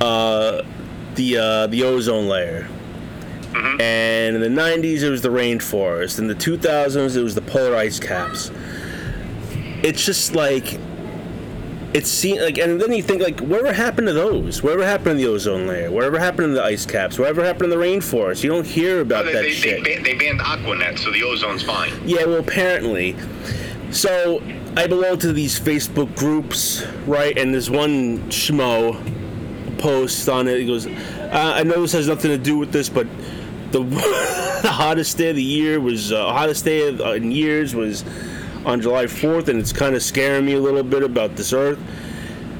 uh, the uh, the ozone layer, and in the '90s it was the rainforest. In the 2000s it was the polar ice caps. It's just like it seems like, and then you think like, whatever happened to those? Whatever happened to the ozone layer? Whatever happened to the ice caps? Whatever happened to the rainforest? You don't hear about They, that they, shit. they, ban- they banned Aquanet, so the ozone's fine. Yeah, well, apparently. So I belong to these Facebook groups, right? And there's one schmo post on it. He goes, uh, "I know this has nothing to do with this, but the the hottest day of the year was uh, hottest day of, uh, in years was on July 4th, and it's kind of scaring me a little bit about this Earth."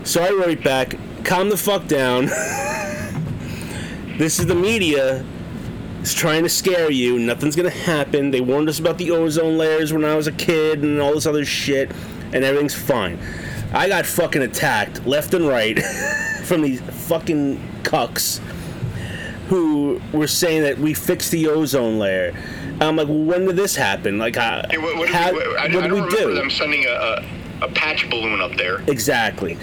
So I wrote back, "Calm the fuck down. this is the media." It's trying to scare you. Nothing's gonna happen. They warned us about the ozone layers when I was a kid and all this other shit, and everything's fine. I got fucking attacked left and right from these fucking cucks who were saying that we fixed the ozone layer. I'm like, well, when did this happen? Like, uh, Hey, what, what, how- we, I, what I did we do? them sending a, a, a patch balloon up there. Exactly.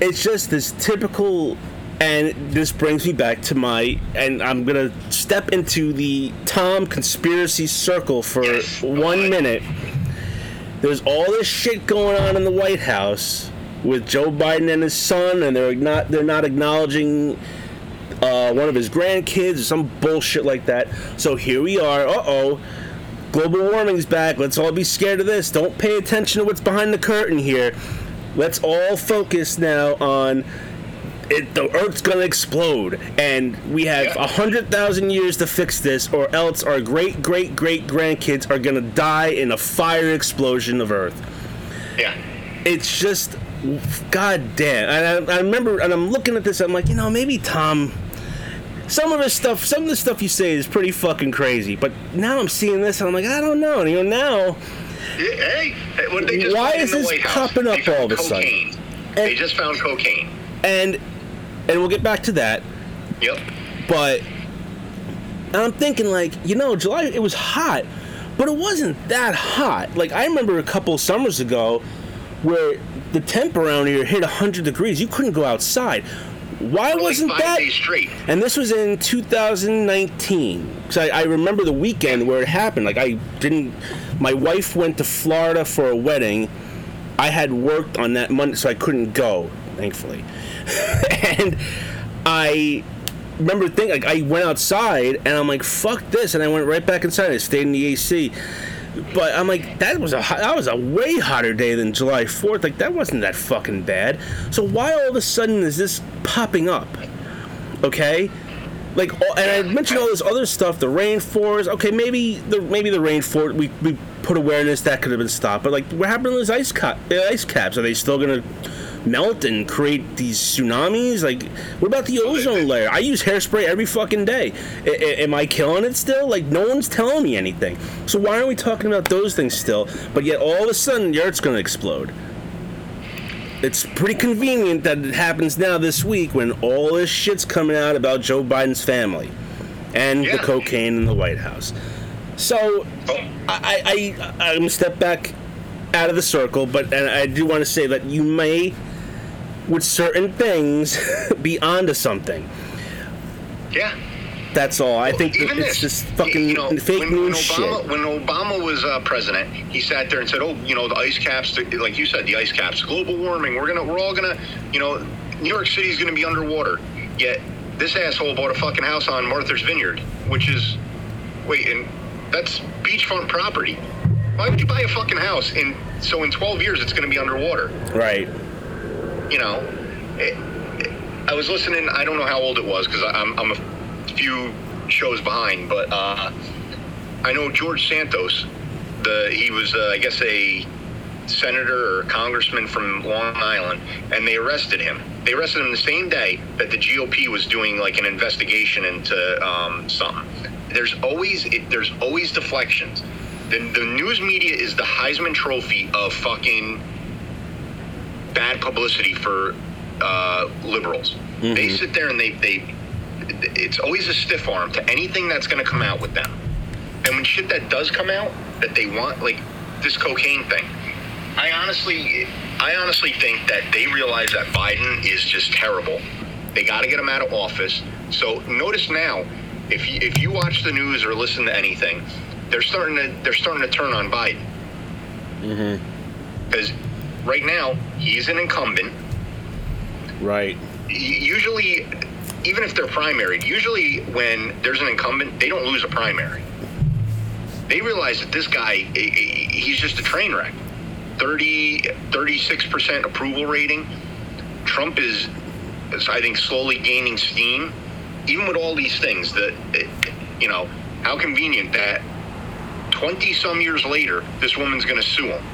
It's just this typical, and this brings me back to my, and I'm gonna step into the Tom conspiracy circle for Yes, go one ahead. minute. There's all this shit going on in the White House with Joe Biden and his son, and they're not they're not acknowledging uh, one of his grandkids or some bullshit like that. So here we are. Uh oh. Global warming's back. Let's all be scared of this. Don't pay attention to what's behind the curtain here. Let's all focus now on it, the Earth's gonna explode, and we have a hundred thousand years to fix this, or else our great great great grandkids are gonna die in a fire explosion of Earth Yeah. it's just god damn and I, I remember and i'm looking at this i'm like you know maybe tom some of his stuff some of the stuff you say is pretty fucking crazy but now i'm seeing this and i'm like i don't know and, you know now Hey, hey, they just Why is this popping up all of a sudden? They just found cocaine. and and we'll get back to that Yep. but and i'm thinking like you know july it was hot but it wasn't that hot like i remember a couple summers ago where the temp around here hit 100 degrees you couldn't go outside why wasn't that. And this was in 2019. Because I, I remember the weekend where it happened. Like, I didn't. My wife went to Florida for a wedding. I had worked on that Monday, so I couldn't go, thankfully. and I remember thinking, like, I went outside and I'm like, fuck this. And I went right back inside. I stayed in the AC. But I'm like, that was a that was a way hotter day than July 4th. Like that wasn't that fucking bad. So why all of a sudden is this popping up? Okay, like, and I mentioned all this other stuff, the rainforest. Okay, maybe the maybe the rainforest. We, we put awareness that could have been stopped. But like, what happened to those ice cap? Ice caps? Are they still gonna melt and create these tsunamis? Like, what about the ozone layer? I use hairspray every fucking day. I, I- am I killing it still? Like, no one's telling me anything. So why aren't we talking about those things still? But yet, all of a sudden, the Earth's gonna explode. It's pretty convenient that it happens now this week when all this shit's coming out about Joe Biden's family and the cocaine in the White House. So Oh, I, I, I I'm gonna step back out of the circle, but and I do want to say that you may, with certain things, be onto something. yeah. That's all. I think that it's this, just fucking you know, fake when, news when Obama, shit. When Obama was uh, president, he sat there and said, "Oh, you know, the ice caps, the, like you said, the ice caps, global warming. We're gonna, we're all gonna, you know, New York City's gonna be underwater." Yet this asshole bought a fucking house on Martha's Vineyard, which is, wait, and that's beachfront property. Why would you buy a fucking house? And so in 12 years, it's gonna be underwater. Right. You know, it, it- I was listening. I don't know how old it was because I'm, I'm a few shows behind, but uh, I know George Santos. The he was, uh, I guess, a senator or congressman from Long Island, and they arrested him. They arrested him the same day that the GOP was doing like an investigation into um, something. There's always it, there's always deflections. The, the news media is the Heisman Trophy of fucking bad publicity for uh, liberals. They sit there and they they it's always a stiff arm to anything that's going to come out with them. And when shit that does come out that they want, like this cocaine thing, I honestly, I honestly think that they realize that Biden is just terrible. They got to get him out of office. So notice now, if you, if you watch the news or listen to anything, they're starting to they're starting to turn on Biden. Mm-hmm. Because right now he's an incumbent. Right. Usually, even if they're primaried, usually when there's an incumbent, they don't lose a primary. They realize that this guy, he's just a train wreck. 30, 36% approval rating. Trump is, is, I think, slowly gaining steam. Even with all these things, that, you know, how convenient that 20 some years later, this woman's going to sue him.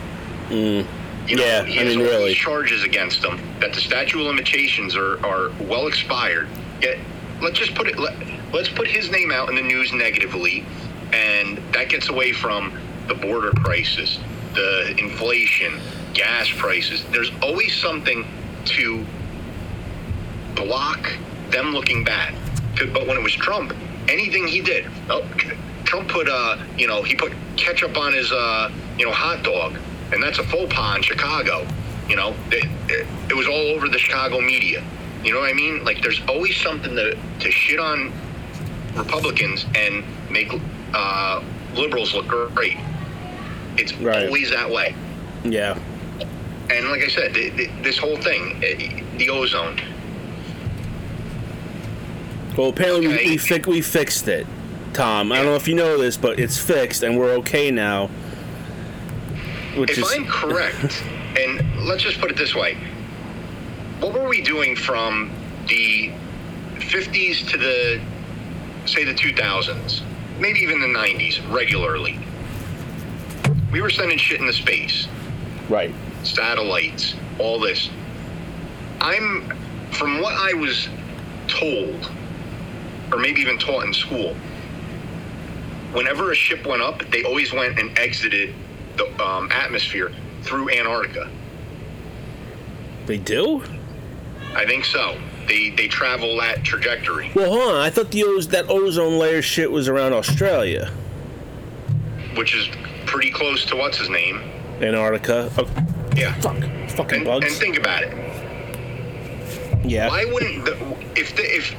Mm. You know, Yeah, he I has mean, all really. these charges against him that the statute of limitations are, are well expired. Yet, let's just put it. Let, let's put his name out in the news negatively, and that gets away from the border crisis, the inflation, gas prices. There's always something to block them looking bad. But when it was Trump, anything he did, oh, Trump put uh, you know, he put ketchup on his uh, you know, hot dog, and that's a faux pas in Chicago. You know, it, it, it was all over the Chicago media. You know what I mean? Like, there's always something to to shit on Republicans and make uh, liberals look great. It's Right. always that way. Yeah. And like I said, th th this whole thing, eh, the ozone, Well, apparently we, Okay. we, fi- we fixed it, Tom. I don't know if you know this, but it's fixed and we're okay now. Which if is I'm correct, and let's just put it this way, what were we doing from the 50s to the, say, the 2000s, maybe even the 90s, regularly? We were sending shit into space, right. satellites, all this. I'm, from what I was told, or maybe even taught in school, whenever a ship went up, they always went and exited the um, atmosphere through Antarctica. They do? I think so. They they travel that trajectory, Well, hold on. I thought the oz- that ozone layer shit was around Australia, which is pretty close to what's his name. Antarctica. Oh, Yeah. fuck. Fucking And, bugs. and think about it. yeah. Why wouldn't the, if the, if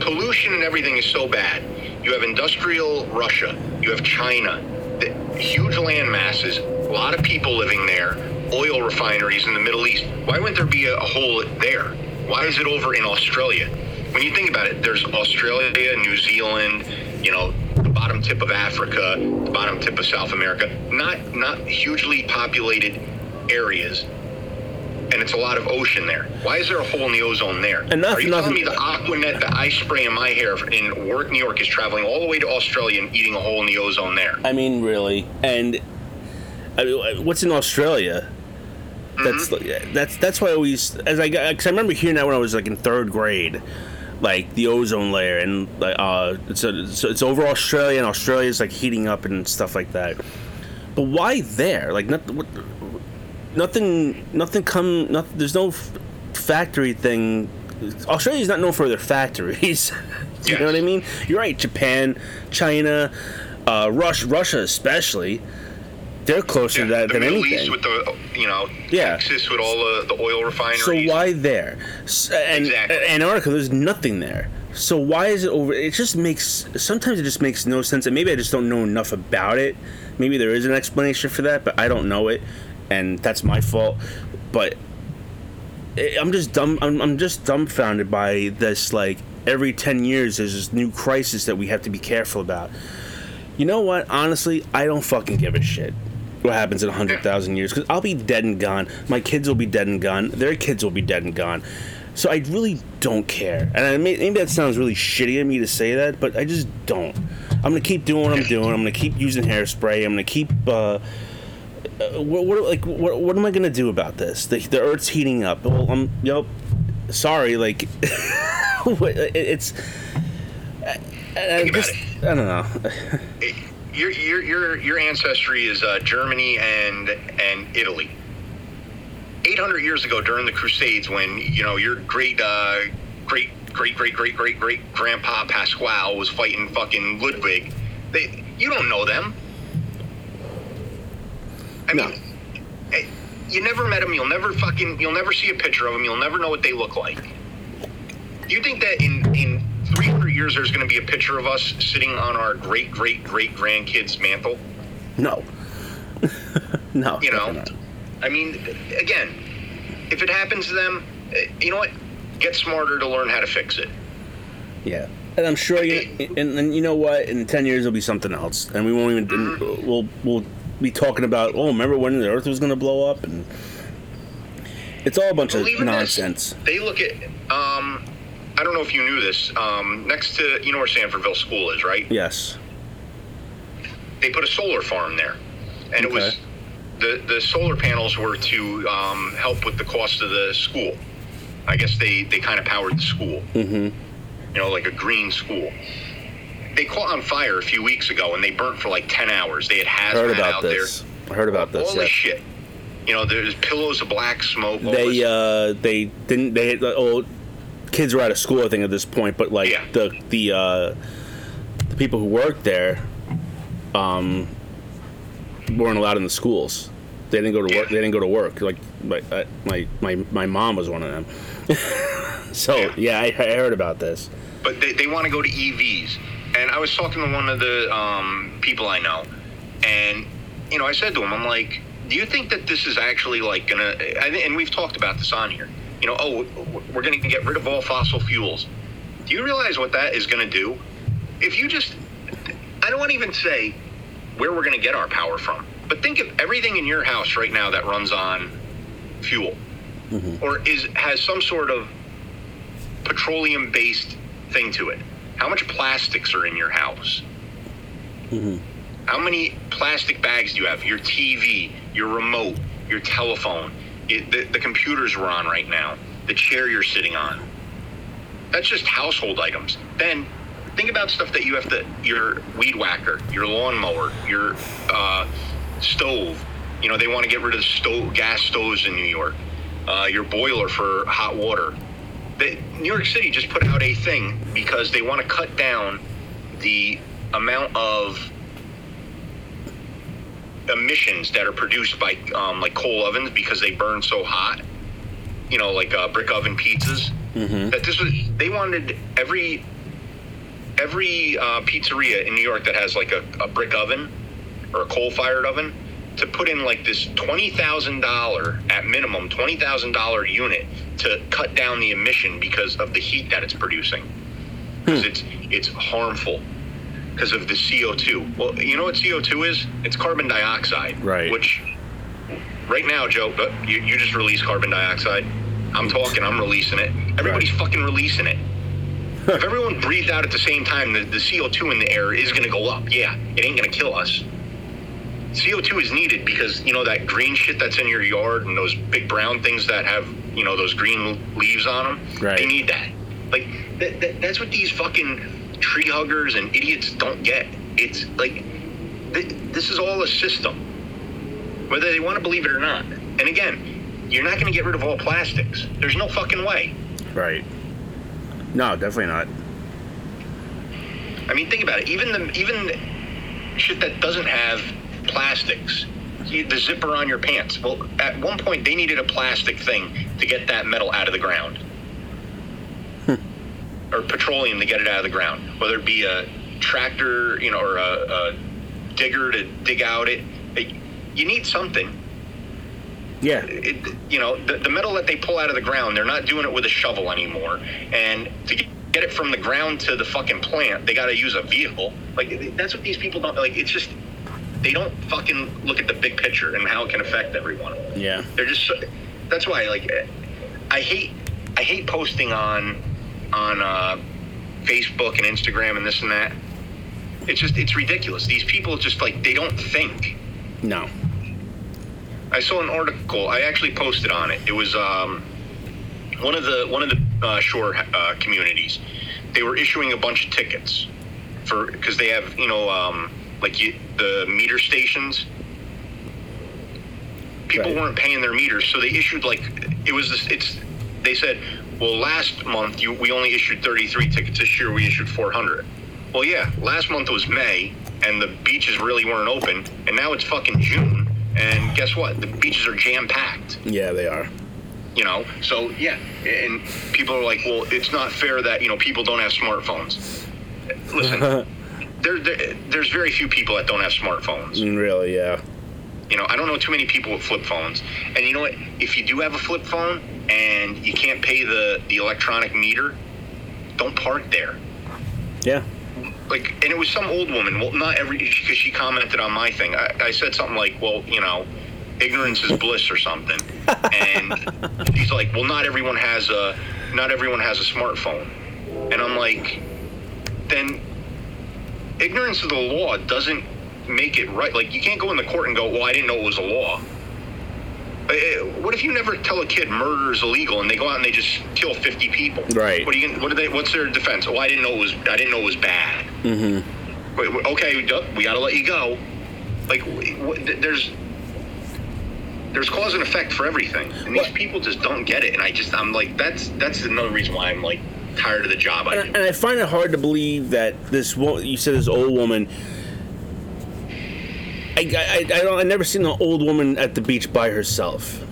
pollution and everything is so bad, you have industrial Russia, you have China, huge land masses, a lot of people living there, oil refineries in the Middle East. Why wouldn't there be a, hole there? Why is it over in Australia? When you think about it, there's Australia, New Zealand, you know, the bottom tip of Africa, the bottom tip of South America. Not not hugely populated areas and it's a lot of ocean there. Why is there a hole in the ozone there? And nothing- Are you telling me the Aqua Net that I spray in my hair in Warwick, New York, is traveling all the way to Australia and eating a hole in the ozone there? I mean, really. And I mean, what's in Australia? That's Mm-hmm. that's that's why I always as I got because I remember hearing that when I was like in third grade, like the ozone layer and like uh it's a, it's, it's over Australia and Australia's like heating up and stuff like that. But why there? Like not, what, nothing nothing come nothing. There's no f- factory thing. Australia's not known for their factories. you know what I mean? You're right. Japan, China, uh, Russia, Russia especially. They're closer to that the than Middle anything. East with the you know Yeah. Texas with all the, the oil refineries. So why there? And Exactly. Antarctica, there's nothing there. So why is it over? It just makes sometimes it just makes no sense, and maybe I just don't know enough about it. Maybe there is an explanation for that, but I don't know it, and that's my fault. But I'm just dumb. I'm, I'm just dumbfounded by this. Like every ten years, there's this new crisis that we have to be careful about. You know what? Honestly, I don't fucking give a shit what happens in 100,000 years because I'll be dead and gone. My kids will be dead and gone. Their kids will be dead and gone. So I really don't care. And I may, maybe that sounds really shitty of me to say that, but I just don't. I'm gonna keep doing what I'm doing. I'm gonna keep using hairspray. I'm gonna keep. Uh, uh, what, what like what, what am I gonna do about this? The, the Earth's heating up. Well, I'm yep. Sorry, like it- it's. I, I Think about just I don't know. Your your your your ancestry is uh, Germany and and Italy. 800 years ago, during the Crusades, when you know your great uh, great great great great great great grandpa Pasquale was fighting fucking Ludwig, they you don't know them. I No. mean, you never met them. You'll never fucking. You'll never see a picture of them. You'll never know what they look like. Do you think that in in 300 years there's going to be a picture of us sitting on our great great great grandkids' mantle? No. no. You know, I mean, again, if it happens to them, eh, you know what? Get smarter to learn how to fix it. Yeah. And I'm sure you. And, and you know what? In ten years, it'll be something else, and we won't even. Mm-hmm. We'll we'll be talking about. Oh, remember when the Earth was going to blow up? And it's all a bunch Well, of even this, nonsense. they look at. Um, I don't know if you knew this. Um, next to you know where Sanfordville School is, right? Yes. They put a solar farm there, and it was the the solar panels were to um, help with the cost of the school. I guess they they kind of powered the school. Mm-hmm. You know, like a green school. They caught on fire a few weeks ago, and they burnt for like ten hours. They had hazmat Heard about out this. I heard about this. All Yeah. this shit. You know, there's pillows of black smoke. They uh they didn't they oh kids were out of school I think at this point, but like Yeah. the the uh the people who worked there um weren't allowed in the schools. They didn't go to work. Yeah. They didn't go to work. Like my uh, my my my mom was one of them. so Yeah. yeah, I, I heard about this. but they, they want to go to EVs. And I was talking to one of the um, people I know, and you know, I said to him, I'm like, do you think that this is actually like gonna? And we've talked about this on here. You know, oh, we're gonna get rid of all fossil fuels. Do you realize what that is gonna do? If you just, I don't want to even say where we're gonna get our power from, but think of everything in your house right now that runs on fuel, or is has some sort of petroleum based thing to it. How much plastics are in your house? How many plastic bags do you have? Your TV, your remote, your telephone, it, the, the computers we're on right now, the chair you're sitting on. That's just household items. Then think about stuff that you have to your weed whacker, your lawnmower, your uh, stove. You know, they want to get rid of the stove, gas stoves in New York. Uh, your boiler for hot water. They, New York City just put out a thing because they want to cut down the amount of emissions that are produced by um, like coal ovens because they burn so hot. You know, like uh, brick oven pizzas. That this was they wanted every every uh, pizzeria in New York that has like a, a brick oven or a coal fired oven to put in like this twenty thousand dollar at minimum twenty thousand dollar unit to cut down the emission because of the heat that it's producing because hmm. it's it's harmful because of the CO two. Well, you know what CO two is? It's carbon dioxide. Right. Which right now, Joe, but you, you just released carbon dioxide. I'm talking. I'm releasing it. Everybody's fucking releasing it. if everyone breathed out at the same time, the, the CO2 in the air is going to go up. Yeah, it ain't going to kill us. CO2 is needed because, you know, that green shit that's in your yard and those big brown things that have, you know, those green leaves on them, Right. they need that. Like, that, that, that's what these fucking tree huggers and idiots don't get. It's like, th- this is all a system, whether they want to believe it or not. And again, you're not going to get rid of all plastics. There's no fucking way. Right. No, definitely not. I mean, think about it. Even the even shit that doesn't have plastics, the zipper on your pants. Well, at one point they needed a plastic thing to get that metal out of the ground, hmm. or petroleum to get it out of the ground. Whether it be a tractor, you know, or a, a digger to dig out it, it- you need something. Yeah. it, you know, the, the metal that they pull out of the ground, they're not doing it with a shovel anymore. And to get get it from the ground to the fucking plant, they got to use a vehicle. Like that's what these people don't like. It's just they don't fucking look at the big picture and how it can affect everyone. Yeah. They're just that's why like I hate I hate posting on on uh, Facebook and Instagram and this and that. It's just it's ridiculous. These people just like they don't think. No. I saw an article. I actually posted on it. It was um, one of the one of the uh, shore uh, communities. They were issuing a bunch of tickets for because they have you know um, like you, the meter stations. People Right. weren't paying their meters, so they issued like it was. This, it's they said, well, last month you we only issued 33 tickets. This year we issued 400. Well, yeah, last month was May, and the beaches really weren't open, and now it's fucking June, And guess what? The beaches are jam packed. Yeah, they are. You know, so yeah, and people are like, well, it's not fair that you know people don't have smartphones. Listen, there, there, there's very few people that don't have smartphones. Mm, really, yeah. You know, I don't know too many people with flip phones. And you know what? If you do have a flip phone and you can't pay the the electronic meter, don't park there. Yeah. Like, and it was some old woman. Well, not every because she commented on my thing. I, I said something like, "Well, you know." Ignorance is bliss, or something, and she's like, "Well, not everyone has a, not everyone has a smartphone," and I'm like, "Then ignorance of the law doesn't make it right. Like you can't go in the court and go, "Well, I didn't know it was a law." Uh, uh, What if you never tell a kid murder is illegal and they go out and they just kill fifty people? Right. What are you? What are they? What's their defense? Oh, I didn't know it was. I didn't know it was bad. Mm-hmm. Wait, okay, we got to let you go. Like, there's there's cause and effect for everything, and these What- people just don't get it. And I just, I'm like, that's that's another reason why I'm like tired of the job I do. And, and I find it hard to believe that this wo- you said this old woman. I, I, I don't. I never seen an old woman at the beach by herself.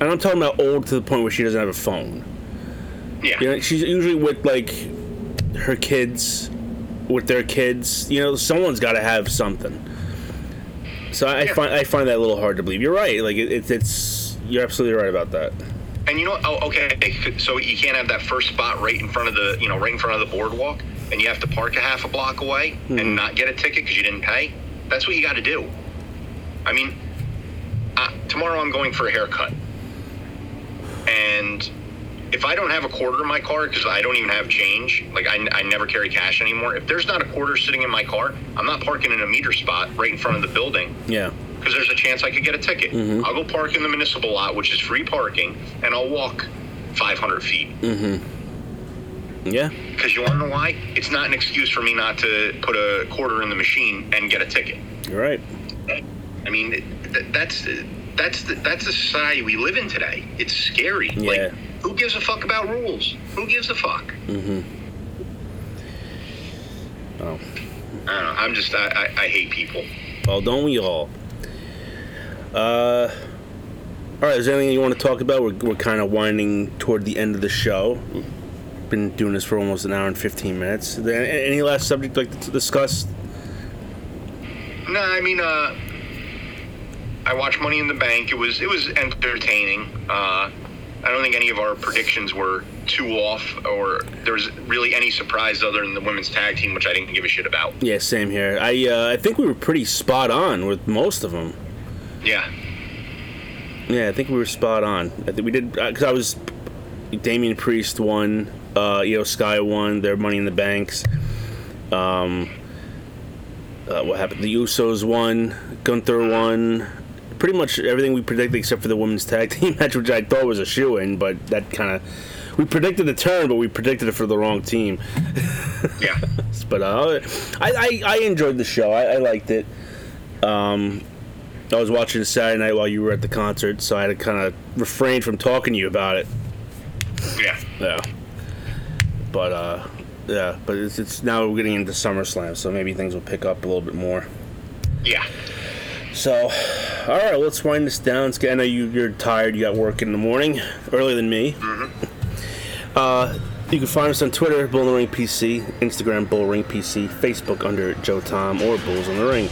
And I'm talking about old to the point where she doesn't have a phone. yeah. You know, she's usually with like her kids, with their kids. You know, someone's got to have something. So I, I Yeah. find I find that a little hard to believe. You're right. Like it, it, it's you're absolutely right about that. And you know, oh, okay, so you can't have that first spot right in front of the, you know, right in front of the boardwalk, and you have to park a half a block away and not get a ticket because you didn't pay. That's what you got to do. I mean, uh, tomorrow I'm going for a haircut, and if I don't have a quarter in my car because I don't even have change, like I, I never carry cash anymore. If there's not a quarter sitting in my car, I'm not parking in a meter spot right in front of the building Yeah. Because there's a chance I could get a ticket. I'll go park in the municipal lot, which is free parking, and I'll walk 500 feet. Yeah. Because you want to know why? It's not an excuse for me not to put a quarter in the machine and get a ticket. You're right. I mean, th- that's that's the, that's the society we live in today. It's scary. Yeah. Like, who gives a fuck about rules? Who gives a fuck? Mm-hmm. Oh. I don't know. I'm just I, I, I hate people. Well, don't we all? Uh, all right. Is there anything you want to talk about? We're, we're kind of winding toward the end of the show. Been doing this for almost an hour and fifteen minutes. Is there a- any last subject like to discuss? No, I mean, uh, I watched Money in the Bank. It was it was entertaining. Uh, I don't think any of our predictions were too off, or there was really any surprise other than the women's tag team, which I didn't give a shit about. Yeah, same here. I uh, I think we were pretty spot on with most of them. Yeah, Yeah, I think we were spot on. I think we did because I was Damian Priest won, uh, Iyo Sky won their Money in the Banks. Um, uh, what happened? The Usos won, Gunther won. Pretty much everything we predicted except for the women's tag team match, which I thought was a shoe in, but that kind of we predicted the turn, but we predicted it for the wrong team. yeah. But uh, I, I I enjoyed the show. I, I liked it. Um, I was watching Saturday night while you were at the concert, so I had to kind of refrain from talking to you about it. Yeah. Yeah. But uh, yeah. But it's, it's now we're getting into SummerSlam, so maybe things will pick up a little bit more. Yeah. So, all right, let's wind this down. Let's I know you, you're tired. You got work in the morning, earlier than me. Uh, you can find us on Twitter, Bull in the Ring PC, Instagram, Bull Ring PC, Facebook under Joe Tom or Bulls in the Ring.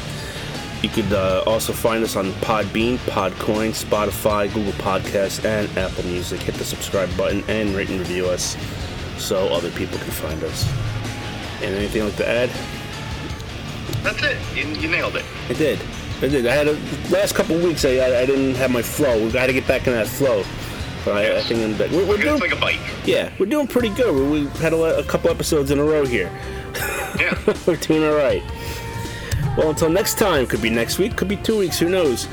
You could uh, also find us on Podbean, Podcoin, Spotify, Google Podcasts, and Apple Music. Hit the subscribe button and rate and review us so other people can find us. And anything like to add? That's it. You, you nailed it. I did. I did. I had a last couple weeks. I, I I didn't have my flow. We got to get back in that flow. But I, I think I'm back. We're, we're doing like a bike. yeah, we're doing pretty good. We- We've had a, a couple episodes in a row here. Yeah. we're doing all right. Well, until next time, could be next week, could be two weeks. Who knows?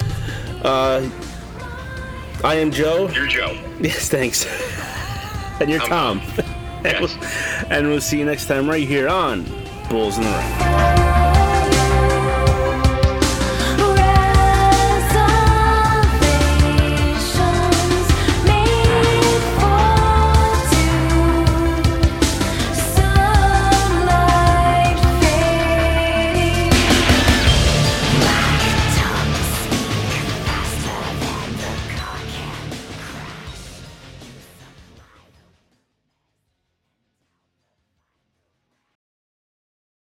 Uh, I am Joe. You're Joe. Yes, thanks. and you're I'm Tom. and, Yes. we'll, and we'll see you next time right here on Bulls in the Ring.